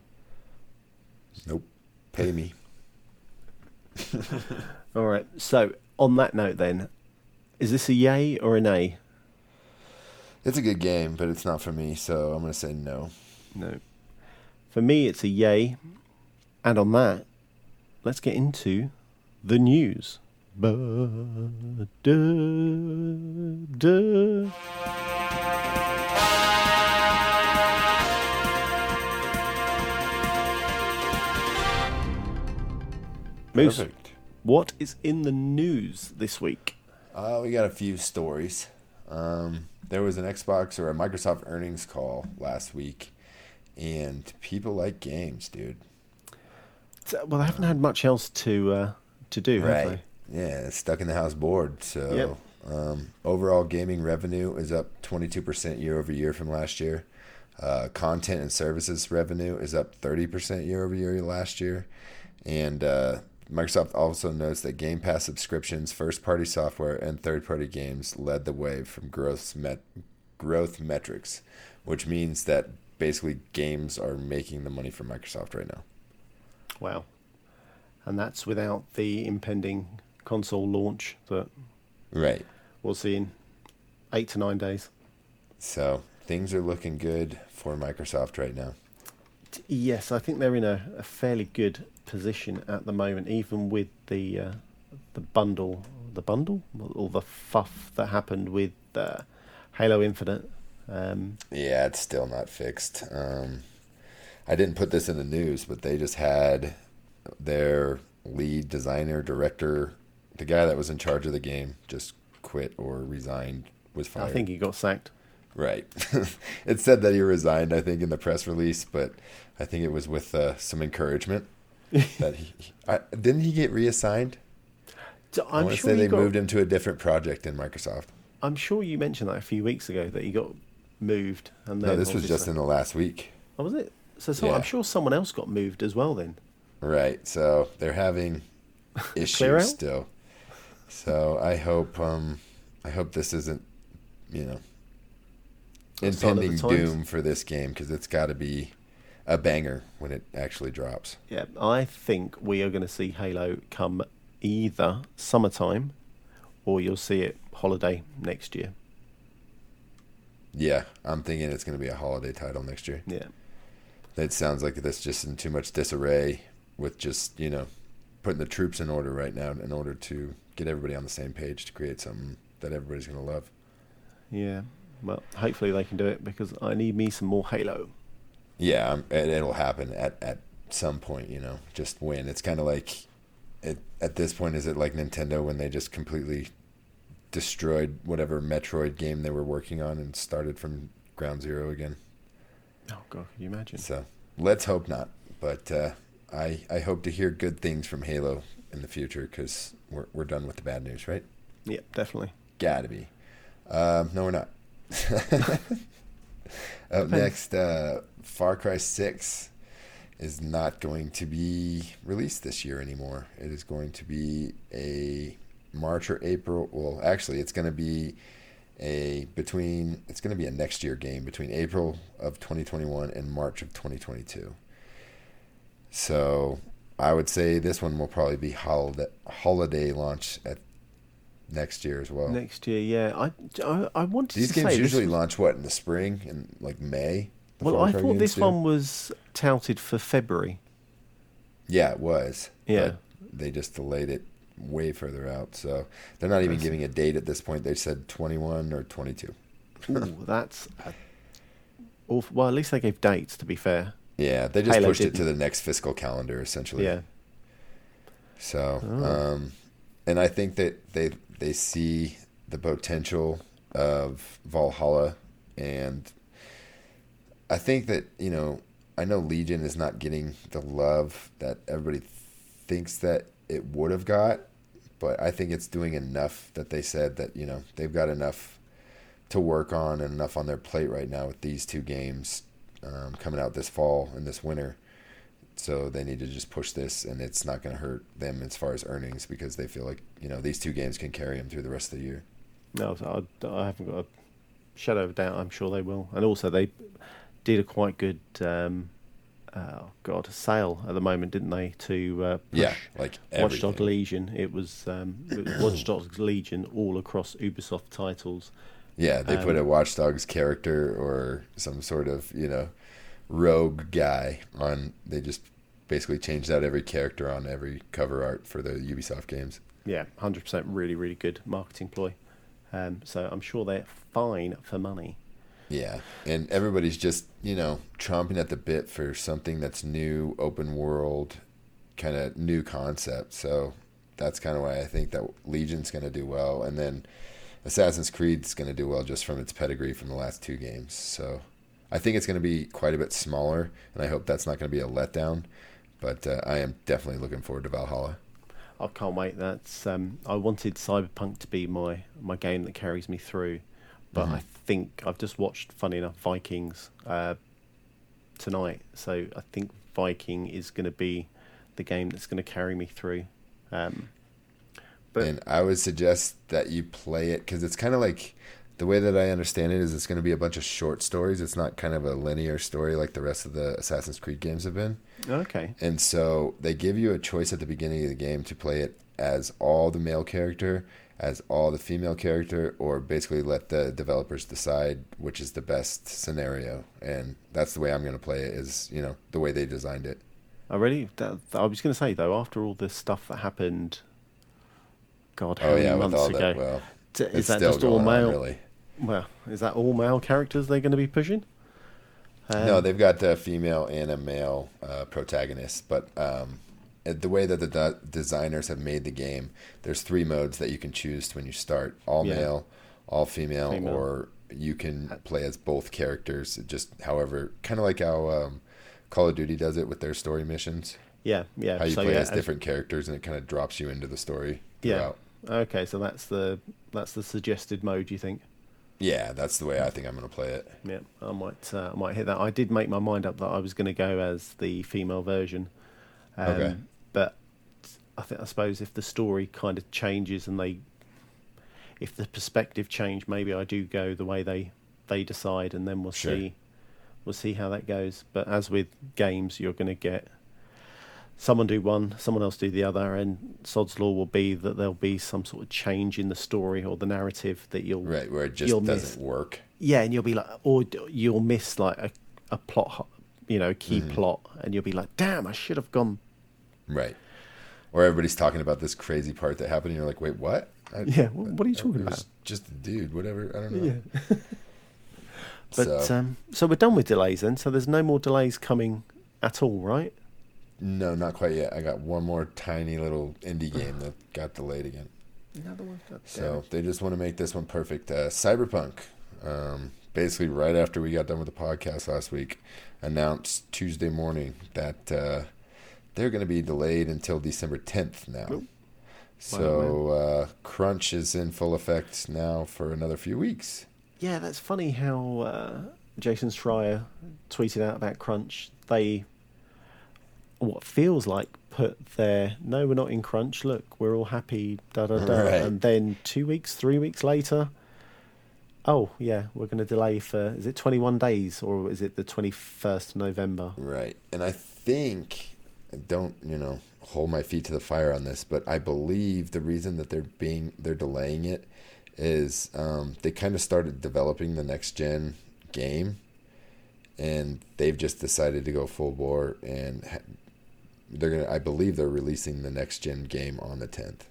Nope. Pay me. All right. So, on that note, then, is this a yay or an A? It's a good game, but it's not for me, so I'm going to say no. No. For me, it's a yay. And on that, let's get into the news. Ba- da- da. Moose, Perfect. what is in the news this week? Uh, we got a few stories. Um, there was an Xbox or a Microsoft earnings call last week, and people like games, dude. So- Well, I haven't had much else to uh, to do, Right. Yeah, stuck in the house bored. So, Yep. um, overall gaming revenue is up 22% year over year from last year. Uh, content and services revenue is up 30% year over year last year. And uh, Microsoft also notes that Game Pass subscriptions, first party software, and third party games led the way from growth, met- growth metrics, which means that basically games are making the money for Microsoft right now. Wow. And that's without the impending console launch that Right. we'll see in eight to nine days. So things are looking good for Microsoft right now. Yes, I think they're in a, a fairly good position at the moment, even with the uh, the bundle, the bundle, or the fuff that happened with uh, Halo Infinite. Um, Yeah, it's still not fixed. Um, I didn't put this in the news, but they just had their lead designer, director, the guy that was in charge of the game, just quit or resigned, was fired. I think he got sacked. right. it said that he resigned, I think, in the press release, but I think it was with uh, some encouragement that he I, didn't he get reassigned. So I I'm want to sure say they got, moved him to a different project in Microsoft. I'm sure you mentioned that a few weeks ago that he got moved. And then No, this was just in the last week. Oh, was it? So, so Yeah. I'm sure someone else got moved as well. Then. Right. So they're having issues still. So I hope um I hope this isn't, you know, A sign of the impending doom for this game because it's got to be a banger when it actually drops. Yeah, I think we are going to see Halo come either summertime, or you'll see it holiday next year. Yeah, I'm thinking it's going to be a holiday title next year. Yeah. That sounds like that's just in too much disarray with just, you know, putting the troops in order right now in order to get everybody on the same page to create something that everybody's going to love. Yeah. Well, hopefully they can do it because I need me some more Halo. Yeah, um, and it'll happen at, at some point, you know, just when. It's kind of like, it, at this point, is it like Nintendo when they just completely destroyed whatever Metroid game they were working on and started from ground zero again? Oh God, can you imagine? So let's hope not. But uh, I I hope to hear good things from Halo in the future because we're we're done with the bad news, right? Yeah, definitely. Gotta be. Um, no, we're not. Up next, uh, Far Cry Six is not going to be released this year anymore. It is going to be a March or April. Well, actually, it's going to be a between. It's going to be a next year game between April of 2021 and March of 2022. So I would say this one will probably be holiday holiday launch at next year as well. Next year, yeah. I, I, I wanted These to games usually was- launch what in the spring in like May. Well, I thought this do? one was touted for February. Yeah, it was. Yeah. but they just delayed it way further out, so they're not even giving a date at this point. They said twenty one or twenty two. Ooh, that's a. Well, at least they gave dates. To be fair, Yeah, they just pushed it to the next fiscal calendar essentially. yeah. So, Oh. um, and I think that they they see the potential of Valhalla, and I think that you know I know Legion is not getting the love that everybody thinks that it would have got, but I think it's doing enough that they said that you know they've got enough to work on and enough on their plate right now with these two games um, coming out this fall and this winter. So they need to just push this, and it's not going to hurt them as far as earnings because they feel like you know these two games can carry them through the rest of the year. No, I, I haven't got a shadow of a doubt. I'm sure they will. And also, they did a quite good, um, oh God, sale at the moment, didn't they? To uh, Yeah, like Watch Dogs. Legion. It was, um, it was Watch Dogs Legion all across Ubisoft titles. Yeah, they put Um, a Watch Dogs character or some sort of you know rogue guy on. They just basically changed out every character on every cover art for the Ubisoft games. Yeah, hundred percent, really, really good marketing ploy. Um, so I'm sure they're fine for money. Yeah, and everybody's just you know chomping at the bit for something that's new, open world, kind of new concept. So that's kind of why I think that Legion's going to do well, and then Assassin's Creed's going to do well just from its pedigree from the last two games. So I think it's going to be quite a bit smaller, and I hope that's not going to be a letdown. But uh, I am definitely looking forward to Valhalla. I can't wait. That's um, I wanted Cyberpunk to be my my game that carries me through, but Mhm. I think I've just watched, funny enough, Vikings uh, tonight. So I think Viking is going to be the game that's going to carry me through. Um, but and I would suggest that you play it because it's kind of like the way that I understand it is it's going to be a bunch of short stories. It's not kind of a linear story like the rest of the Assassin's Creed games have been. okay, And so they give you a choice at the beginning of the game to play it as all the male character, as all the female character, or basically let the developers decide which is the best scenario. And that's the way I'm going to play it. Is you know the way they designed it. I really. I was going to say though, after all the stuff that happened, God, how Oh many yeah, with months ago? that. Well, t- is that just all male? on, really. Well, is that all male characters they're going to be pushing? no, Um, they've got a female and a male uh, protagonist, but um, uh, the way that the de- designers have made the game, there's three modes that you can choose when you start: all Yeah. male, all female, Female. or you can play as both characters. Just however, kind of like how um, Call of Duty does it with their story missions. Yeah, yeah. How you so, play yeah, as different characters, and it kind of drops you into the story. Yeah. Okay, so that's the that's the suggested mode. You think? Yeah, that's the way I think I'm going to play it. Yeah, I might uh, I might hit that. I did make my mind up that I was going to go as the female version. Um, Okay. But I think I suppose if the story kind of changes and they, if the perspective change, maybe I do go the way they they decide, and then we'll Sure. see we'll see how that goes. But as with games, you're going to get someone do one, someone else do the other, and Sod's law will be that there'll be some sort of change in the story or the narrative that you'll Right, where it just doesn't miss- work. yeah, and you'll be like, or you'll miss like a, a plot, you know, key Mm-hmm. plot, and you'll be like, damn, I should have gone. Right. Or everybody's talking about this crazy part that happened, and you're like, wait, what? I, Yeah, wh- what are you talking it about? Just a dude, whatever. I don't know. But so, um, so we're done with delays then. So there's no more delays coming at all, right? No, not quite yet. I got one more tiny little indie game that got delayed again. Another one. So they just want to make this one perfect. Uh, Cyberpunk, um, basically right after we got done with the podcast last week, announced Tuesday morning that uh, they're going to be delayed until December 10th now. Nope. So uh, crunch is in full effect now for another few weeks. yeah, that's funny how uh, Jason Schreier tweeted out about Crunch. They, what feels like, put there. no, we're not in Crunch. Look, we're all happy. Da da da. Right. And then two weeks, three weeks later. Oh yeah, we're going to delay for is it 21 days or is it the 21st of November? Right. And I think, don't, you know, hold my feet to the fire on this, but I believe the reason that they're being, they're delaying it is um, they kind of started developing the next gen game and they've just decided to go full bore and ha- they're to, I believe they're releasing the next gen game on the 10th.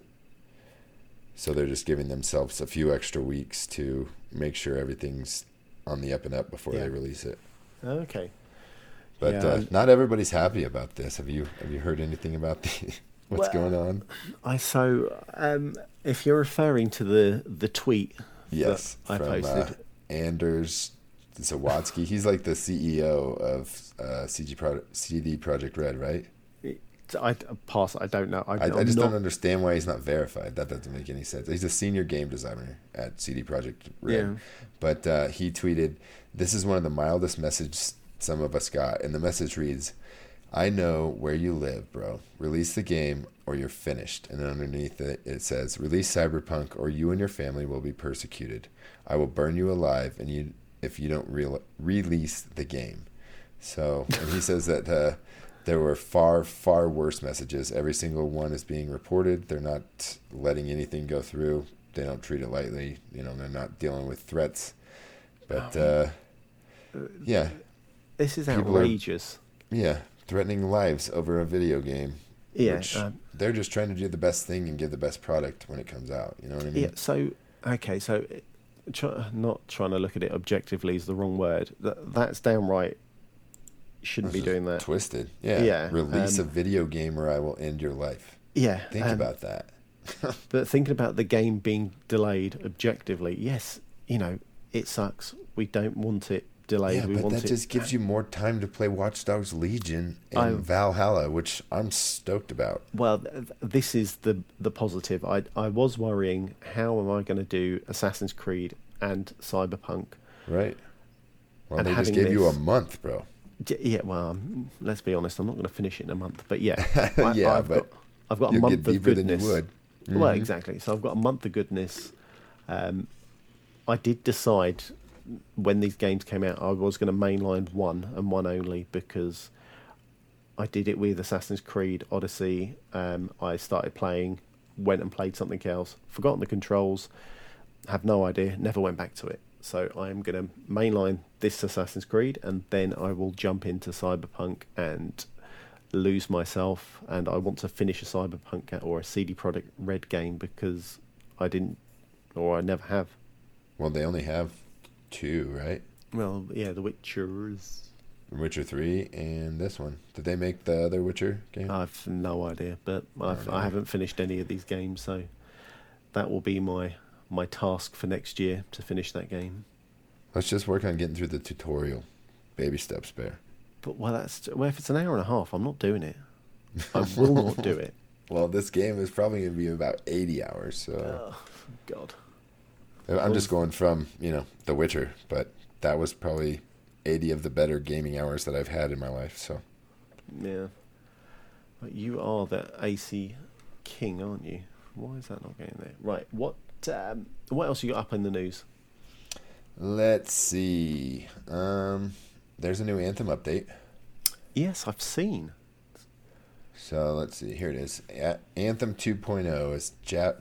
So they're just giving themselves a few extra weeks to make sure everything's on the up and up before Yeah. they release it. Okay. But Yeah, uh, not everybody's happy about this. Have you have you heard anything about the what's Well, going on? I so um, if you're referring to the the tweet Yes, that I from uh, posted, Anders Zawadzki. He's like the CEO of uh, CG Pro- CD Projekt Red, right? I pass. I don't know. I, I, I just not, don't understand why he's not verified. That doesn't make any sense. He's a senior game designer at CD Projekt Red, Yeah. but uh, he tweeted, "This is one of the mildest messages some of us got," and the message reads. I know where you live, bro. Release the game or you're finished. And then underneath it, it says, Release Cyberpunk or you and your family will be persecuted. I will burn you alive and you if you don't re- release the game. So, and he says that uh, there were far, far worse messages. Every single one is being reported. They're not letting anything go through. They don't treat it lightly. You know, they're not dealing with threats. But, uh, yeah, This is people are- outrageous. yeah, threatening lives over a video game. Yeah. um, they're just trying to do the best thing and give the best product when it comes out. You know what I mean? yeah. So okay. So uh, try, not trying to look at it objectively is the wrong word. That, that's downright. Shouldn't be This doing that. Twisted. Yeah. Yeah, Release um, a video game or I will end your life. Yeah. Think um, about that. But thinking about the game being delayed objectively, yes, you know, it sucks. We don't want it delayed. yeah, we but that it. just gives you more time to play Watch Dogs Legion and I- Valhalla, which I'm stoked about. Well, th- this is the the positive. I I was worrying how am I going to do Assassin's Creed and Cyberpunk? Right. Well, And they just gave you a month, bro. D- Yeah, well, um, let's be honest. I'm not going to finish it in a month, but yeah, I, Yeah, I've but got I've got a month of goodness. would. Well, exactly. So I've got a month of goodness. Um, I did decide when these games came out, I was going to mainline one and one only because I did it with Assassin's Creed Odyssey. Um, I started playing, went and played something else, forgotten the controls, have no idea, never went back to it. So I'm going to mainline this Assassin's Creed and then I will jump into Cyberpunk and lose myself. And I want to finish a Cyberpunk or a CD Product Red game because I didn't, or I never have. Well, they only have two, right? Well, yeah, The Witcher is. Witcher 3 and this one. Did they make the other Witcher game? I've no idea, but I've, I haven't finished any of these games, so that will be my my task for next year to finish that game. Let's just work on getting through the tutorial. Baby steps, Bear. But well, that's well, if it's an hour and a half, I'm not doing it. I will not do it. Well, this game is probably going to be about 80 hours. So Oh, God. I'm just going from, you know, The Witcher, but that was probably 80 of the better gaming hours that I've had in my life. So Yeah. But you are the AC king, aren't you? Why is that not getting there? Right. What um, what else you got up in the news? let's see. Um, there's a new Anthem update. Yes, I've seen. So let's see. Here it is. A- Anthem 2.0 is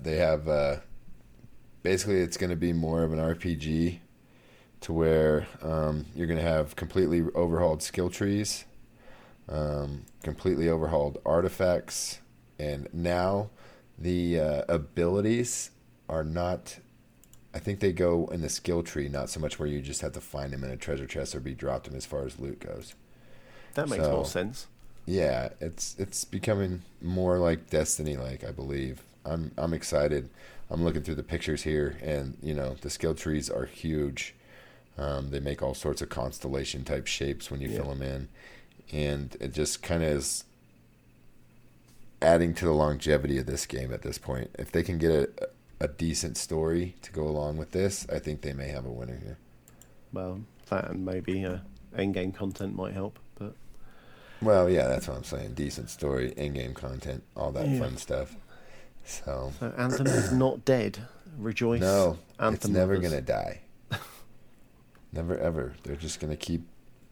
they have uh, basically it's going to be more of an RPG to where um, you're going to have completely overhauled skill trees, um, completely overhauled artifacts, and now the uh, abilities are not. I think they go in the skill tree, not so much where you just have to find them in a treasure chest or be dropped them as far as loot goes. That makes So- more sense. Yeah, it's it's becoming more like Destiny like, I believe. I'm I'm excited. I'm looking through the pictures here and, you know, the skill trees are huge. Um, they make all sorts of constellation type shapes when you Yeah. fill them in. And it just kind of is adding to the longevity of this game at this point. If they can get a a decent story to go along with this, I think they may have a winner here. Well, that and maybe uh, end game content might help. But Well, yeah, that's what I'm saying. Decent story, in-game content, all that Yeah. fun stuff. So so Anthem is not dead. Rejoice. no, Anthem it's never lovers. gonna die. never ever. They're just gonna keep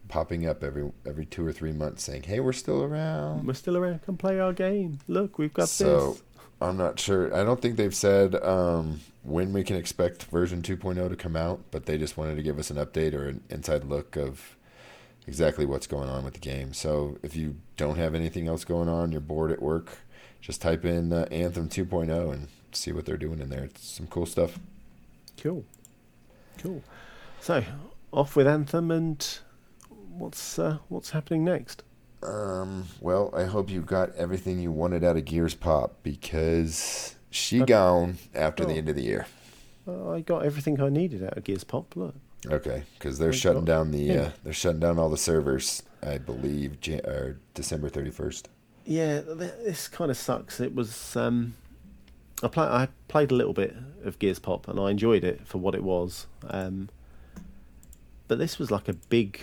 popping up every every two or three months, saying, "Hey, we're still around." We're still around. Come play our game. Look, we've got So this. I'm not sure. I don't think they've said um, when we can expect version 2.0 to come out, but they just wanted to give us an update or an inside look of exactly what's going on with the game. So if you don't have anything else going on, you're bored at work, just type in uh, Anthem 2.0 and see what they're doing in there. It's some cool stuff. Cool. Cool. So off with Anthem and what's uh, what's happening next? Um, well, I hope you got everything you wanted out of Gears Pop because she Uh, gone after the oh. end of the year. Uh, I got everything I needed out of Gears Pop. Look. Okay, because they're They've shutting down the yeah. uh, they're shutting down all the servers. I believe Jan- or December thirty first. Yeah, th- this kind of sucks. It was um, I play I played a little bit of Gears Pop and I enjoyed it for what it was. Um, but this was like a big,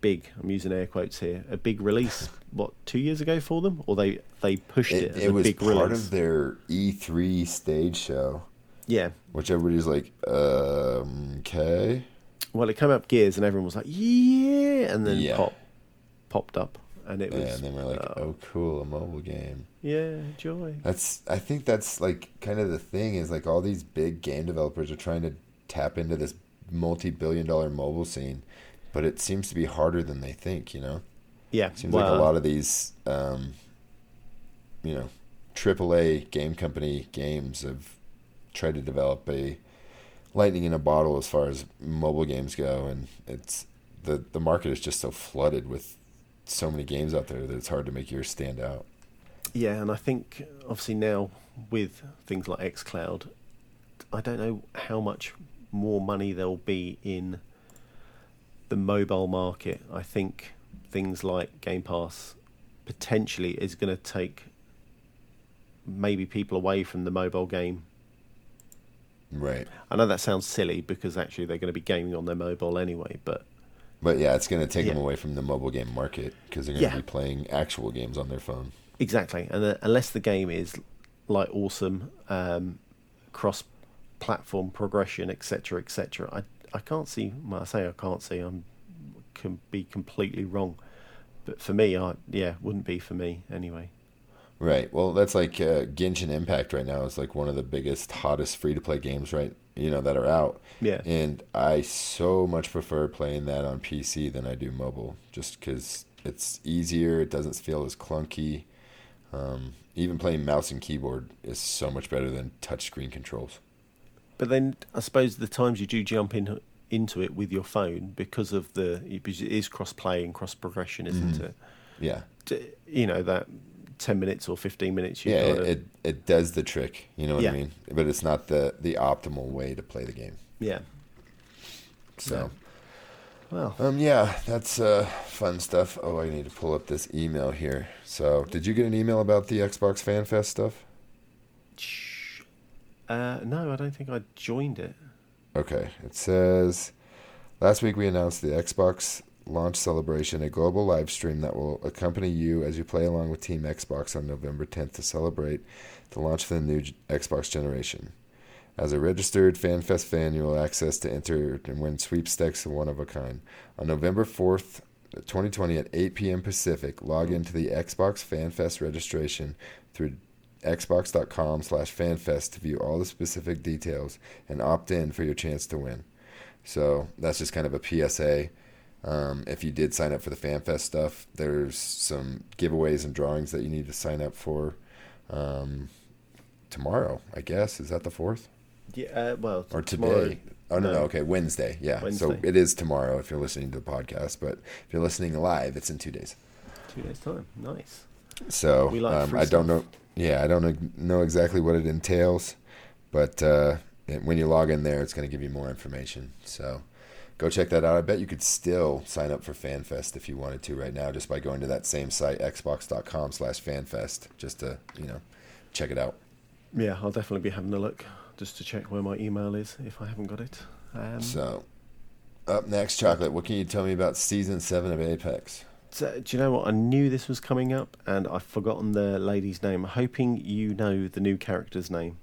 big. I'm using air quotes here. A big release. what two years ago for them, or they they pushed it, It, as it a was big part release. of their E three stage show, yeah. which everybody's like, um, okay, Well, it came up Gears and everyone was like, yeah, and then Yeah. pop popped up, and it was. Yeah and then we're like, uh, oh, cool, a mobile game. yeah, joy. That's I think that's like kind of the thing is like all these big game developers are trying to tap into this multi-billion dollar mobile scene, but it seems to be harder than they think. You know, Yeah, seems like a lot of these, um, you know, AAA game company games have tried to develop a lightning in a bottle as far as mobile games go, and it's the the market is just so flooded with so many games out there that it's hard to make yours stand out. Yeah, and I think obviously now with things like xCloud, I don't know how much more money there'll be in the mobile market. I think things like Game Pass potentially is going to take maybe people away from the mobile game. Right. I know that sounds silly because actually they're going to be gaming on their mobile anyway, but But yeah, it's going to take them away from the mobile game market because they're going to be playing actual games on their phone. Exactly, and uh, unless the game is like awesome, um, cross-platform progression, etc., etc., I I can't see. Well, I say I can't see. I'm can be completely wrong, but for me, I yeah, wouldn't be for me anyway. Right. Well, that's like uh, Genshin Impact right now is like one of the biggest, hottest free to play games right you know that are out. Yeah, And I so much prefer playing that on PC than I do mobile, just because it's easier. It doesn't feel as clunky. Um, even playing mouse and keyboard is so much better than touchscreen controls. But then I suppose the times you do jump in into it with your phone because of the because it is cross-play and cross-progression, isn't Mhm. it? Yeah. You know that ten minutes or fifteen minutes. You've yeah, got it, it it does the trick. You know what Yeah. I mean? But it's not the the optimal way to play the game. yeah. So, Well, Um, yeah, that's uh, fun stuff. Oh, I need to pull up this email here. So, did you get an email about the Xbox Fan Fest stuff? Uh, no, I don't think I joined it. Okay, it says last week we announced the Xbox launch celebration, a global live stream that will accompany you as you play along with Team Xbox on November 10th to celebrate the launch of the new Xbox generation. As a registered FanFest fan, you will access to enter and win sweepstakes of one of a kind. On November 4th, 2020 at 8 p.m. Pacific, log into the Xbox FanFest registration through xbox.com slash fanfest to view all the specific details and opt in for your chance to win. So that's just kind of a PSA. Um, if you did sign up for the FanFest stuff, there's some giveaways and drawings that you need to sign up for um, tomorrow, I guess. Is that the 4th? Yeah, uh, well, Or tomorrow- today? Oh, no, no, No. okay, Wednesday. Yeah. So it is tomorrow if you're listening to the podcast, but if you're listening live, it's in two days. Two days time. Nice. So We like um, I don't know. Yeah, I don't know, exactly what it entails, but uh, when you log in there, it's going to give you more information. So go check that out. I bet you could still sign up for FanFest if you wanted to right now, just by going to that same site, xbox.com/fanfest, just to you know check it out. Yeah, I'll definitely be having a look just to check where my email is if I haven't got it. Um, So up next, chocolate. What can you tell me about season seven of Apex? So, do you know what? I knew this was coming up, and I've forgotten the lady's name. Hoping you know the new character's name.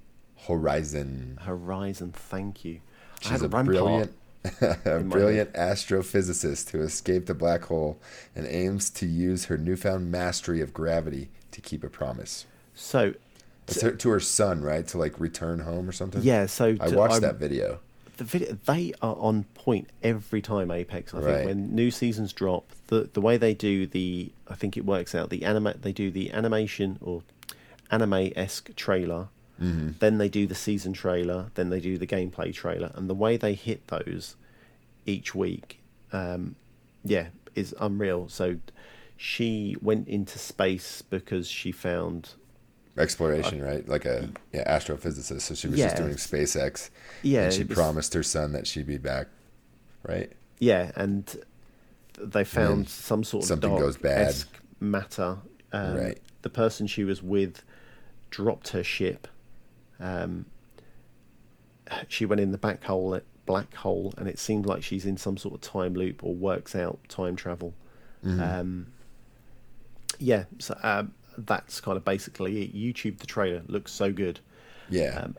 Horizon. Horizon. Thank you. She's a brilliant, a brilliant astrophysicist who escaped a black hole and aims to use her newfound mastery of gravity to keep a promise. So, It's her, to her son, right? To like return home or something. yeah. So I watched that video. The video they are on point every time apex i Right. think when new seasons drop the the way they do the i think it works out the anima they do the animation or anime-esque trailer Mm-hmm. then they do the season trailer then they do the gameplay trailer and the way they hit those each week um yeah is unreal so she went into space because she found Exploration, right? Like a yeah, astrophysicist. So she was just doing SpaceX. yeah And she was- promised her son that she'd be back, right? Yeah, and they found then some sort of something goes bad. matter. Um, Right. The person she was with dropped her ship. Um, she went in the back hole, black hole, and it seemed like she's in some sort of time loop or works out time travel. Mm-hmm. Um, yeah, so um, that's kind of basically it. YouTube, the trailer looks so good. Yeah. Um,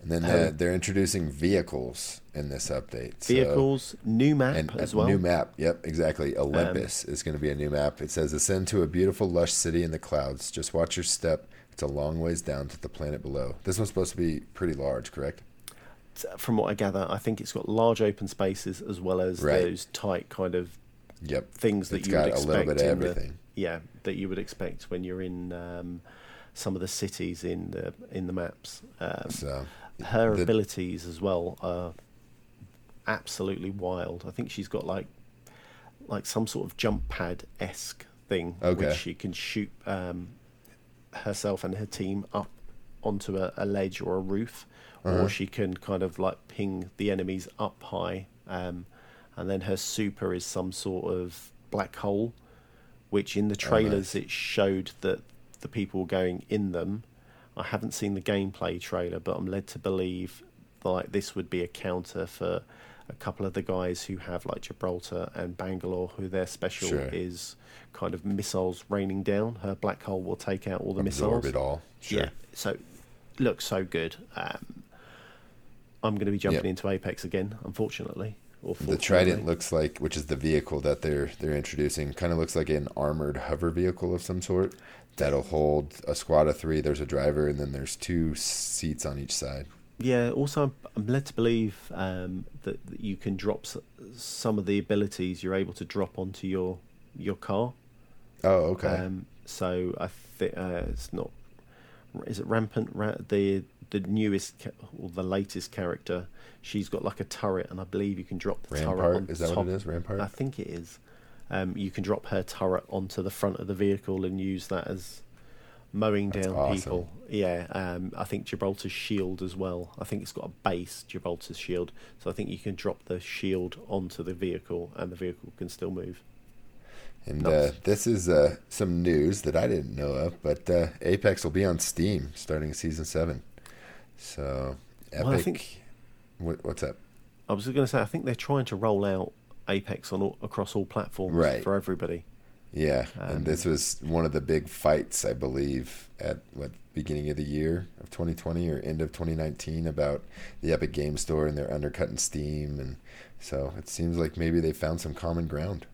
and then how- uh, they're introducing vehicles in this update. So- Vehicles, new map and as well. Um, new map. Yep, exactly. Olympus is going to be a new map. It says ascend to a beautiful, lush city in the clouds. Just watch your step. It's a long ways down to the planet below. This one's supposed to be pretty large, correct? from what I gather, I think it's got large open spaces as well as Right. those tight kind of Yep. things that It's you would expect. little bit of in the- yeah, that you would expect when you're in um, some of the cities in the in the maps. Um, So her the- abilities as well are absolutely wild. I think she's got like like some sort of jump pad esque thing, Okay. which she can shoot um, herself and her team up onto a, a ledge or a roof, Uh-huh. or she can kind of like ping the enemies up high. Um, and then her super is some sort of black hole, which in the trailers it showed that the people were going in them. I haven't seen the gameplay trailer, but I'm led to believe like this would be a counter for a couple of the guys who have like Gibraltar and Bangalore, who their special Sure. is kind of missiles raining down. Her black hole will take out all the absorb missiles. it all. Sure. Yeah, so looks so good. Um, I'm going to be jumping Yep. into Apex again, unfortunately. The Trident looks like, which is the vehicle that they're they're introducing, kind of looks like an armored hover vehicle of some sort that'll hold a squad of three. There's a driver, and then there's two seats on each side. Yeah. Also, I'm, I'm led to believe um, that, that you can drop s- some of the abilities you're able to drop onto your your car. Oh, okay. Um, so I think uh, it's not. Is it rampant? Ra- the the newest or the latest character. She's got like a turret, and I believe you can drop the turret. On Rampart is that top. what it is? Rampart. I think it is. Um, you can drop her turret onto the front of the vehicle and use that as mowing That's down awesome. people. Yeah, um, I think Gibraltar's shield as well. I think it's got a base, Gibraltar's shield, so I think you can drop the shield onto the vehicle, and the vehicle can still move. And Nice. uh, this is uh, some news that I didn't know of, but uh, Apex will be on Steam starting season seven. So Epic, Well, I think- what, what's up? I was going to say, I think they're trying to roll out Apex on all, across all platforms Right. for everybody. Yeah, Um, and this was one of the big fights, I believe, at what beginning of the year of 2020 or end of 2019 about the Epic Game Store and they're undercutting Steam, and so it seems like maybe they found some common ground.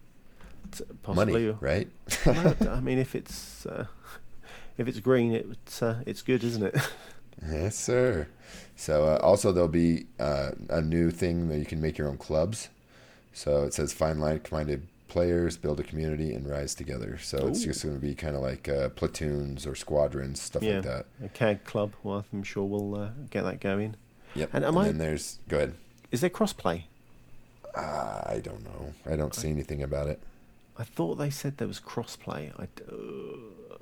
Possibly, Money, right? I mean, if it's uh, if it's green, it's uh, it's good, isn't it? Yes, sir. So uh, also there'll be uh, a new thing that you can make your own clubs. So it says find like-minded players, build a community, and rise together. So it's just going to be kind of like uh, platoons or squadrons, stuff Yeah. like that. A CAG club. Well, I'm sure we'll uh, get that going. Yep. And And, am I- then there's go ahead. Is there crossplay? Uh, I don't know. I don't see anything about it. I thought they said there was crossplay. I uh,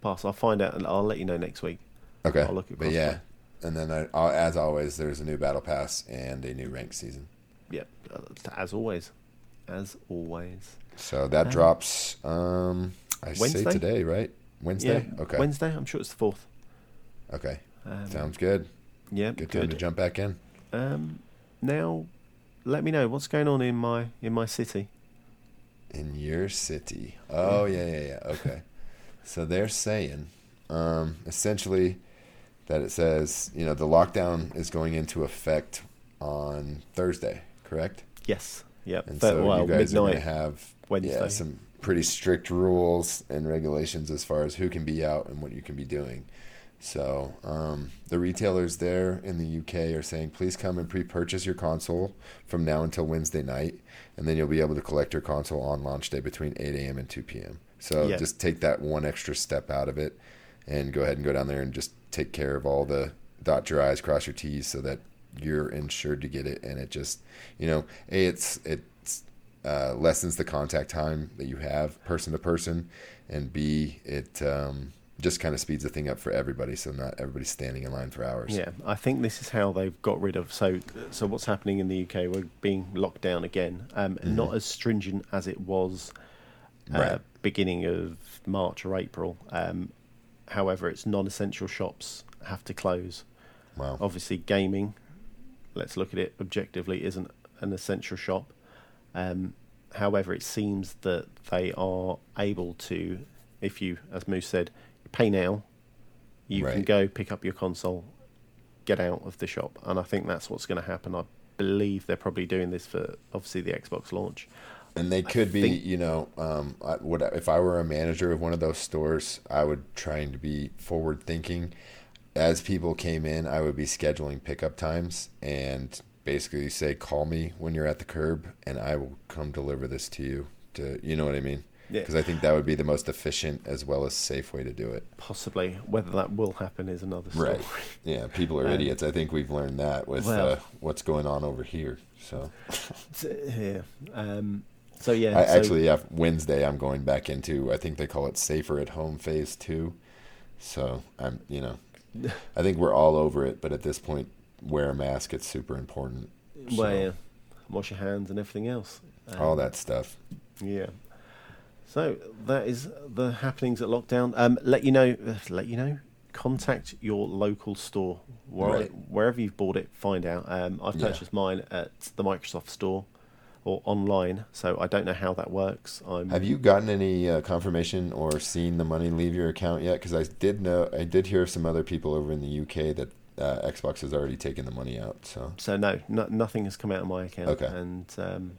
pass. I'll find out and I'll let you know next week. Okay. I'll look at but yeah, and then I, as always, there's a new battle pass and a new rank season. Yep, uh, as always, as always. So that Um, drops. Um, I say today, right? Wednesday. Yeah, okay. Wednesday. I'm sure it's the fourth. Okay. Um, Sounds good. yeah, Good time to jump back in. Um, now, let me know what's going on in my in my city. In your city. Oh yeah, yeah, yeah. Okay. so they're saying, um, essentially, that it says you know the lockdown is going into effect on Thursday, correct? Yes. Yep. And so well, you guys are going to have Wednesday. yeah some pretty strict rules and regulations as far as who can be out and what you can be doing. So um, the retailers there in the UK are saying, please come and pre-purchase your console from now until Wednesday night, and then you'll be able to collect your console on launch day between 8 a.m. and 2 p.m. So Yeah. just take that one extra step out of it, and go ahead and go down there and just take care of all the dot your i's, cross your t's, so that you're insured to get it, and it just you know, a it's it's uh, lessens the contact time that you have person to person, and b it um, just kind of speeds the thing up for everybody, so not everybody's standing in line for hours. Yeah, I think this is how they've got rid of. So, so what's happening in the UK? We're being locked down again. Um, Not as stringent as it was uh, Right. beginning of March or April. Um, however, its non-essential shops have to close. Wow. Obviously, gaming. Let's look at it objectively. Isn't an essential shop. Um, however, it seems that they are able to, if you, as Moose said, pay now, you can go pick up your console, get out of the shop, and I think that's what's going to happen. I believe they're probably doing this for obviously the Xbox launch. And they could be, think- you know, um, I, would if I were a manager of one of those stores, I would try to be forward thinking. As people came in, I would be scheduling pickup times and basically say, "Call me when you're at the curb, and I will come deliver this to you." To you know what I mean? Yeah. Because I think that would be the most efficient as well as safe way to do it. Possibly, whether that will happen is another story. Right. Yeah, people are Um, idiots. I think we've learned that with well- uh, what's going on over here. So, yeah. Um, so yeah. I so- actually yeah, Wednesday I'm going back into I think they call it safer at home phase two. So I'm you know I think we're all over it, but at this point wear a mask, it's super important. So, Well, yeah. wash your hands and everything else. Um, all that stuff. Yeah. So that is the happenings at lockdown. Um, let you know. Let you know. Contact your local store, Where, Right. wherever you've bought it. Find out. Um, I've Yeah. purchased mine at the Microsoft store or online, so I don't know how that works. I'm Have you gotten any uh, confirmation or seen the money leave your account yet? Because I did know I did hear some other people over in the UK that uh, Xbox has already taken the money out. So so no, no, nothing has come out of my account. Okay. And um,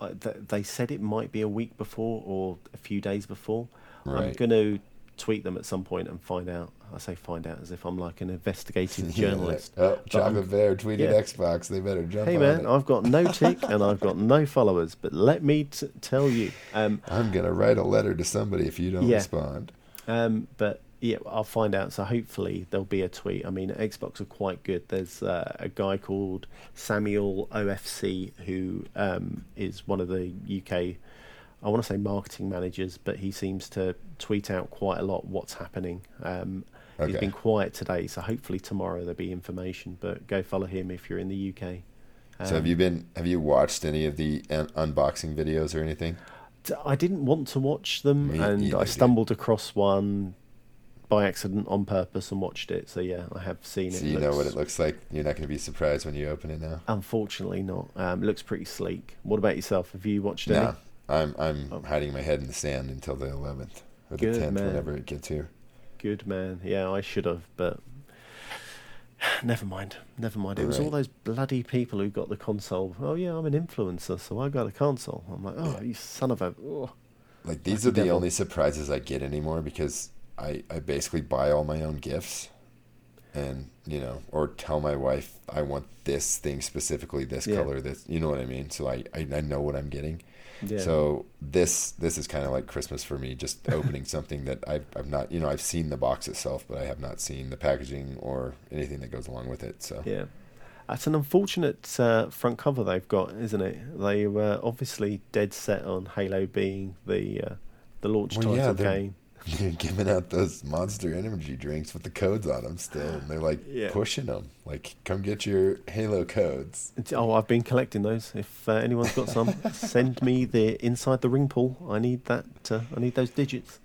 I, th- they said it might be a week before or a few days before. I'm going to tweet them at some point and find out. I say find out as if I'm like an investigative journalist. Yeah. Oh, Chocolate Bear tweeted yeah. Xbox. They better jump Hey man. I've got no tick and I've got no followers, but let me t- tell you. Um, I'm gonna write a letter to somebody if you don't Yeah. respond. um, but yeah, I'll find out. So hopefully there'll be a tweet. I mean, Xbox are quite good. There's uh, a guy called Samuel OFC who um, is one of the UK I want to say marketing managers, but he seems to tweet out quite a lot what's happening. Um, He's Okay. been quiet today, so hopefully tomorrow there'll be information. But go follow him if you're in the UK. so have Um, you been? Have you watched any of the un- unboxing videos or anything? I didn't want to watch them, Me and either, I stumbled across one by accident on purpose and watched it. So yeah, I have seen it. So you know what it looks like. You're not going to be surprised when you open it now. Unfortunately, not. Um, it looks pretty sleek. What about yourself? Have you watched it? No, I'm I'm Oh. hiding my head in the sand until the 11th or the Good 10th, man. whenever it gets here. Good man. Yeah, I should have, but never mind. Never mind. It was all those bloody people who got the console. Oh yeah, I'm an influencer, so I got a console. I'm like, oh, Yeah. you son of a. Oh. Like these Lucky are the devil. only surprises I get anymore because I I basically buy all my own gifts, and you know, or tell my wife I want this thing specifically, this Yeah. color, this. You know what I mean? So I I, I know what I'm getting. Yeah. So this this is kind of like Christmas for me, just opening something that I've I've not you know I've seen the box itself, but I have not seen the packaging or anything that goes along with it. So Yeah. That's an unfortunate uh, front cover they've got, isn't it? They were obviously dead set on Halo being the uh, the launch Well, yeah, title they're- game. They're giving out those monster energy drinks with the codes on them still, and they're like Yeah. pushing them. Like, come get your Halo codes. Oh, I've been collecting those. If uh, anyone's got some, send me the inside the ring pull. I need that. Uh, I need those digits.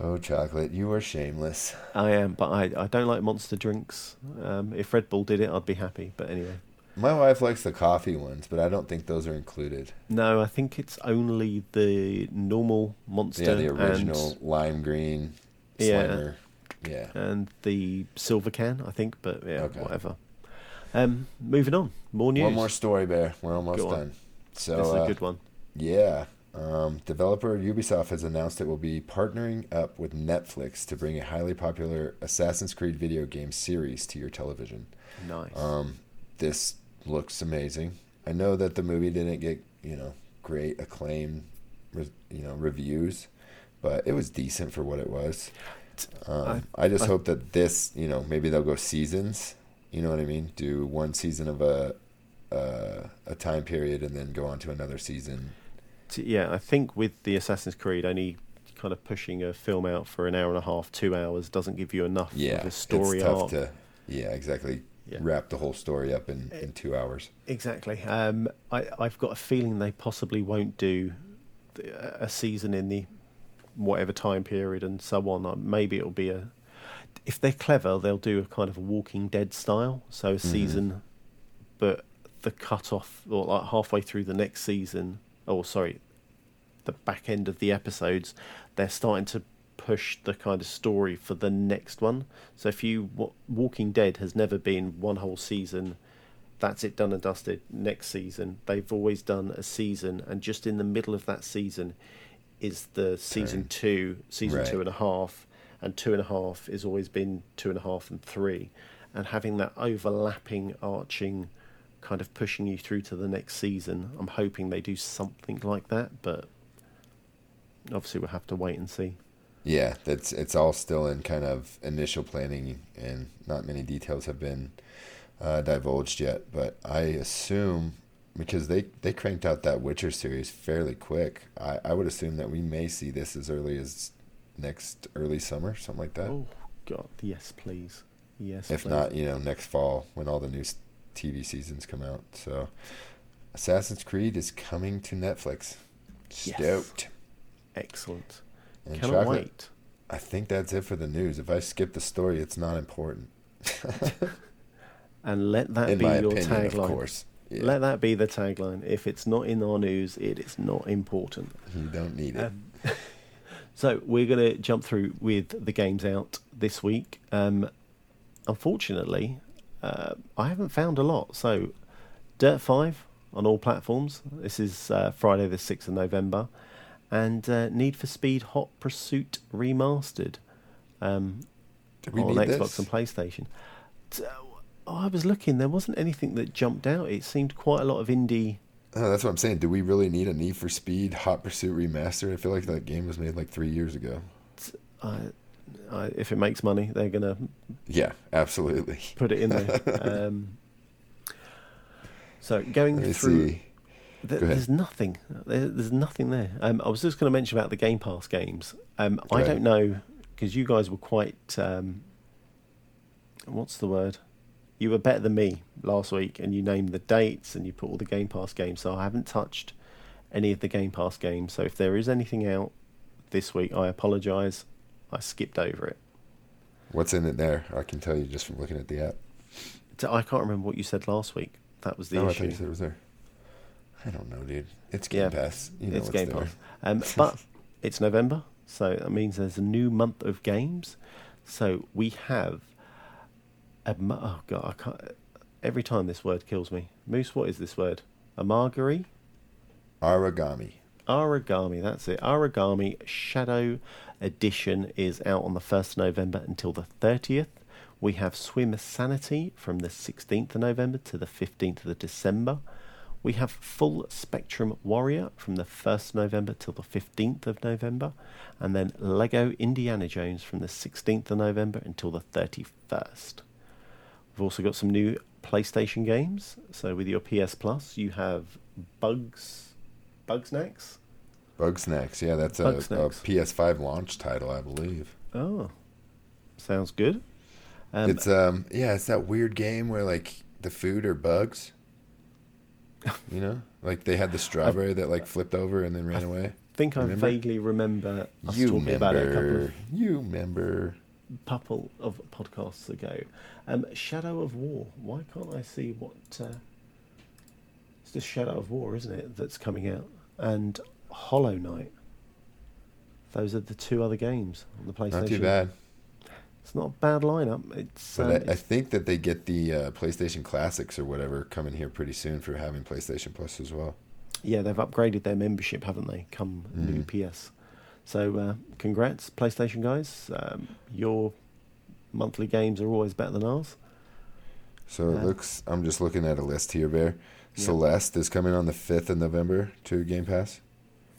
Oh, chocolate, you are shameless. I am, but I, I don't like monster drinks. Um, if Red Bull did it, I'd be happy. But anyway, My wife likes the coffee ones, but I don't think those are included. no, I think it's only the normal monster yeah, the original and, lime green Yeah. Slimer. Yeah. and the silver can. I think, but yeah, Okay. whatever. Um, moving on. More news. One more story, Bear. We're almost Go on. done. So, this is uh, a good one. Yeah. Um, developer Ubisoft has announced it will be partnering up with Netflix to bring a highly popular Assassin's Creed video game series to your television. Nice. Um, this looks amazing. I know that the movie didn't get you know great acclaim, you know reviews, but it was decent for what it was. Um, I, just I- hope that this you know maybe they'll go seasons. You know what I mean? Do one season of a uh, a time period and then go on to another season. T- yeah, I think with the Assassin's Creed, only kind of pushing a film out for an hour and a half, two hours doesn't give you enough Yeah, of a story arc. to yeah exactly Yeah. wrap the whole story up in, in two hours. Exactly. Um, I, I've got a feeling they possibly won't do the, a season in the whatever time period and so on. Uh, Maybe it'll be a. If they're clever, they'll do a kind of a Walking Dead style. So a season, but the cut off or like halfway through the next season. Oh, sorry, the back end of the episodes, they're starting to push the kind of story for the next one. So if you wa- Walking Dead has never been one whole season that's it done and dusted next season they've always done a season and just in the middle of that season is the season Turn. two season Right. two and a half and two and a half has always been two and a half and three and having that overlapping arching kind of pushing you through to the next season i'm hoping they do something like that but obviously we'll have to wait and see Yeah, that's it's all still in kind of initial planning, and not many details have been uh, divulged yet. But I assume because they they cranked out that Witcher series fairly quick, I, I would assume that we may see this as early as next early summer, something like that. oh god yes please yes if please. not, you know, next fall when all the new TV seasons come out. So, Assassin's Creed is coming to Netflix. Yes. Stoked. excellent And cannot chocolate, wait I think that's it for the news. If I skip the story, it's not important. and let that In be your opinion, of course. Yeah, Let that be the tagline. If it's not in our news, it is not important. you don't need it. Um, so we're going to jump through with the games out this week. Um, unfortunately, uh, I haven't found a lot. So, Dirt Five on all platforms. This is uh, Friday the sixth of November, and uh, Need for Speed Hot Pursuit remastered. Um, on need Xbox this? and PlayStation. So, I was looking, there wasn't anything that jumped out. It seemed quite a lot of indie. Oh, that's what I'm saying. Do we really need a Need for Speed Hot Pursuit remaster? I feel like that game was made like three years ago. Uh, I, if it makes money, they're going to Yeah, absolutely. put it in there. um, so going Let through, see. Ahead. there's nothing. There, there's nothing there. Um, I was just going to mention about the Game Pass games. Um, I don't know because you guys were quite. Um, what's the word? You were better than me last week, and you named the dates and you put all the Game Pass games. So I haven't touched any of the Game Pass games. So if there is anything out this week, I apologise. I skipped over it. What's in it there? I can tell you just from looking at the app. I can't remember what you said last week. That was the no, I issue. think it was there. I don't know, dude. It's Game Yeah, Pass. You know it's Game there. Pass. Um, but it's November, so that means there's a new month of games. So we have a oh god, I can't. Every time this word kills me. Moose, what is this word? Amagari? Aragami. Aragami, that's it. Aragami Shadow Edition is out on the 1st of November until the 30th. We have Swimsanity from the 16th of November to the 15th of December. We have Full Spectrum Warrior from the 1st of November till the 15th of November. And then Lego Indiana Jones from the 16th of November until the 31st. We've also got some new PlayStation games. So with your PS Plus, you have Bugs, Bugsnax. Bug Snacks. Yeah, that's a, a PS5 launch title, I believe. Oh, sounds good. Um, it's um yeah, it's that weird game where like the food are bugs. You know, like they had the strawberry that like flipped over and then ran away. I think I remember? vaguely remember us You talking about it a couple remember? of, You remember? couple of podcasts ago. Um, Shadow of War. Why can't I see what? Uh, it's just Shadow of War, isn't it? That's coming out, and Hollow Knight. Those are the two other games on the PlayStation. Not too bad. It's not a bad lineup. It's, But um, I, I think that they get the uh, PlayStation Classics or whatever coming here pretty soon for having PlayStation Plus as well. yeah, they've upgraded their membership, haven't they? Come new Mhm. PS. So, uh, congrats, PlayStation guys. Um, your monthly games are always better than ours. So it Yeah. looks. I'm just looking at a list here, Bear. Yeah. Celeste is coming on the 5th of November to Game Pass.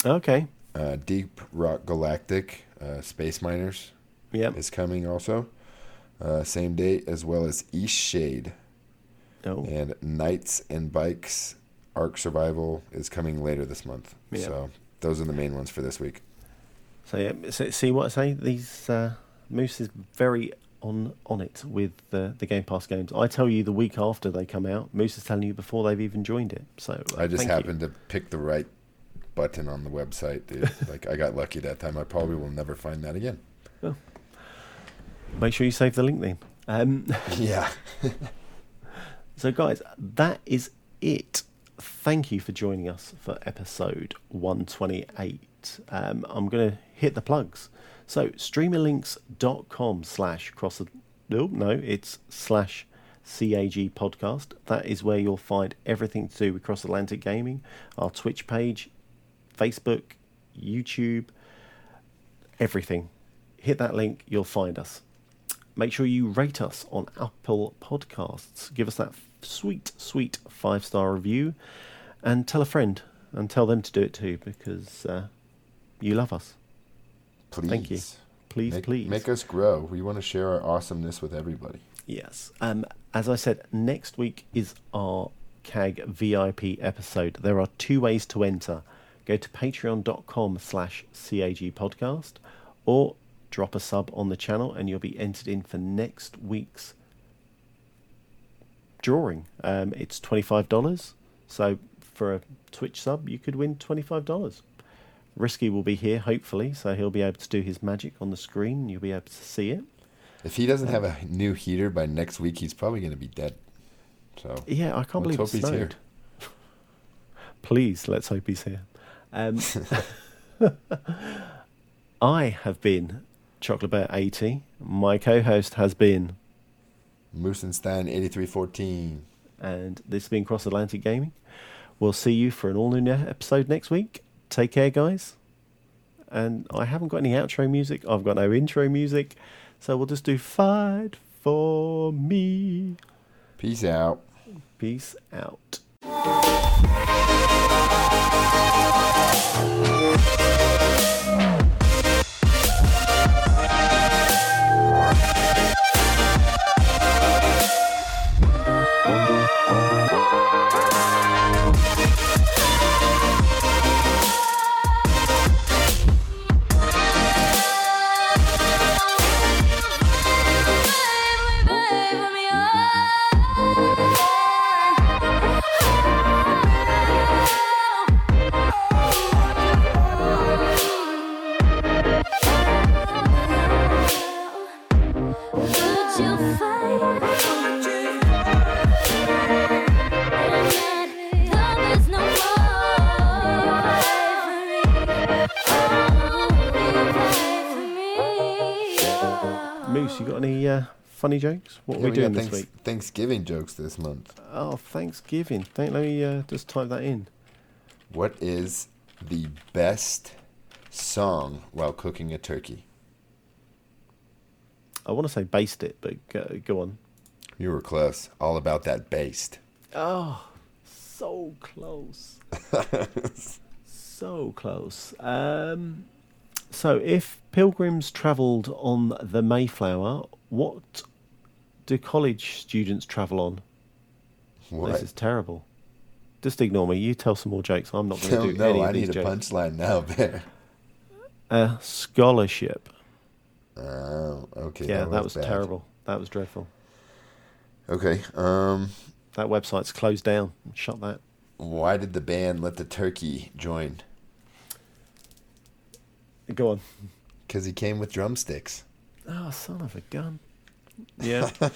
Okay. Uh, Deep Rock Galactic, uh, Space Miners Yep. is coming also. Uh, same date as well as Eastshade Oh. and Knights and Bikes ARK Survival is coming later this month. Yeah. So those are the main ones for this week. So yeah, so, see what I say. These uh, Moose is very on on it with the the Game Pass games. I tell you the week after they come out. Moose is telling you before they've even joined it. So uh, I just thank you. happened to pick the right button on the website, dude. like I got lucky that time. I probably will never find that again. Make sure you save the link then. Um, yeah. so guys, that is it. Thank you for joining us for episode 128. Um, I'm going to hit the plugs. So streamerlinks.com slash cross no, no, it's slash CAG podcast. That is where you'll find everything to do with Cross Atlantic Gaming, our Twitch page, Facebook, YouTube, everything. Hit that link, you'll find us. Make sure you rate us on Apple Podcasts. Give us that sweet, sweet five star review, and tell a friend and tell them to do it too because uh, you love us. Please. Thank you. Please, make, please. Make us grow. We want to share our awesomeness with everybody. Yes. Um, as I said, next week is our CAG VIP episode. There are two ways to enter. Go to patreon.com slash CAG podcast or drop a sub on the channel and you'll be entered in for next week's drawing. Um, it's $25. So for a Twitch sub, you could win $25. Risky will be here, hopefully, so he'll be able to do his magic on the screen you'll be able to see it. If he doesn't have a new heater by next week, he's probably going to be dead. So Yeah, I can't believe hope it he's here. Please, let's hope he's here. Um, I have been Chocolate Bear 80. My co-host has been, Moose and Stan eighty three fourteen. and this has been Cross Atlantic Gaming. We'll see you for an all-new episode next week. Take care, guys. And I haven't got any outro music. I've got no intro music, so we'll just do "Fight for Me." Peace out. Peace out. Funny jokes? What are Yeah, we doing got this thanks- week? Thanksgiving jokes this month. Oh, Thanksgiving. Thank, let me uh, just type that in. What is the best song while cooking a turkey? I want to say baste it, but go, go on. You were close. All about that baste. Oh, so close. so close. Um, so, if pilgrims travelled on the Mayflower, what do college students travel on? What? This is terrible. Just ignore me. You tell some more jokes. I'm not going to No, do no, any I of these need a punchline now, Bear. A scholarship. Oh, okay. Yeah, that was bad. terrible. That was dreadful. Okay. Um, That website's closed down. Shut that. why did the band let the turkey join? Go on. Because he came with drumsticks. Oh, son of a gun. Yeah.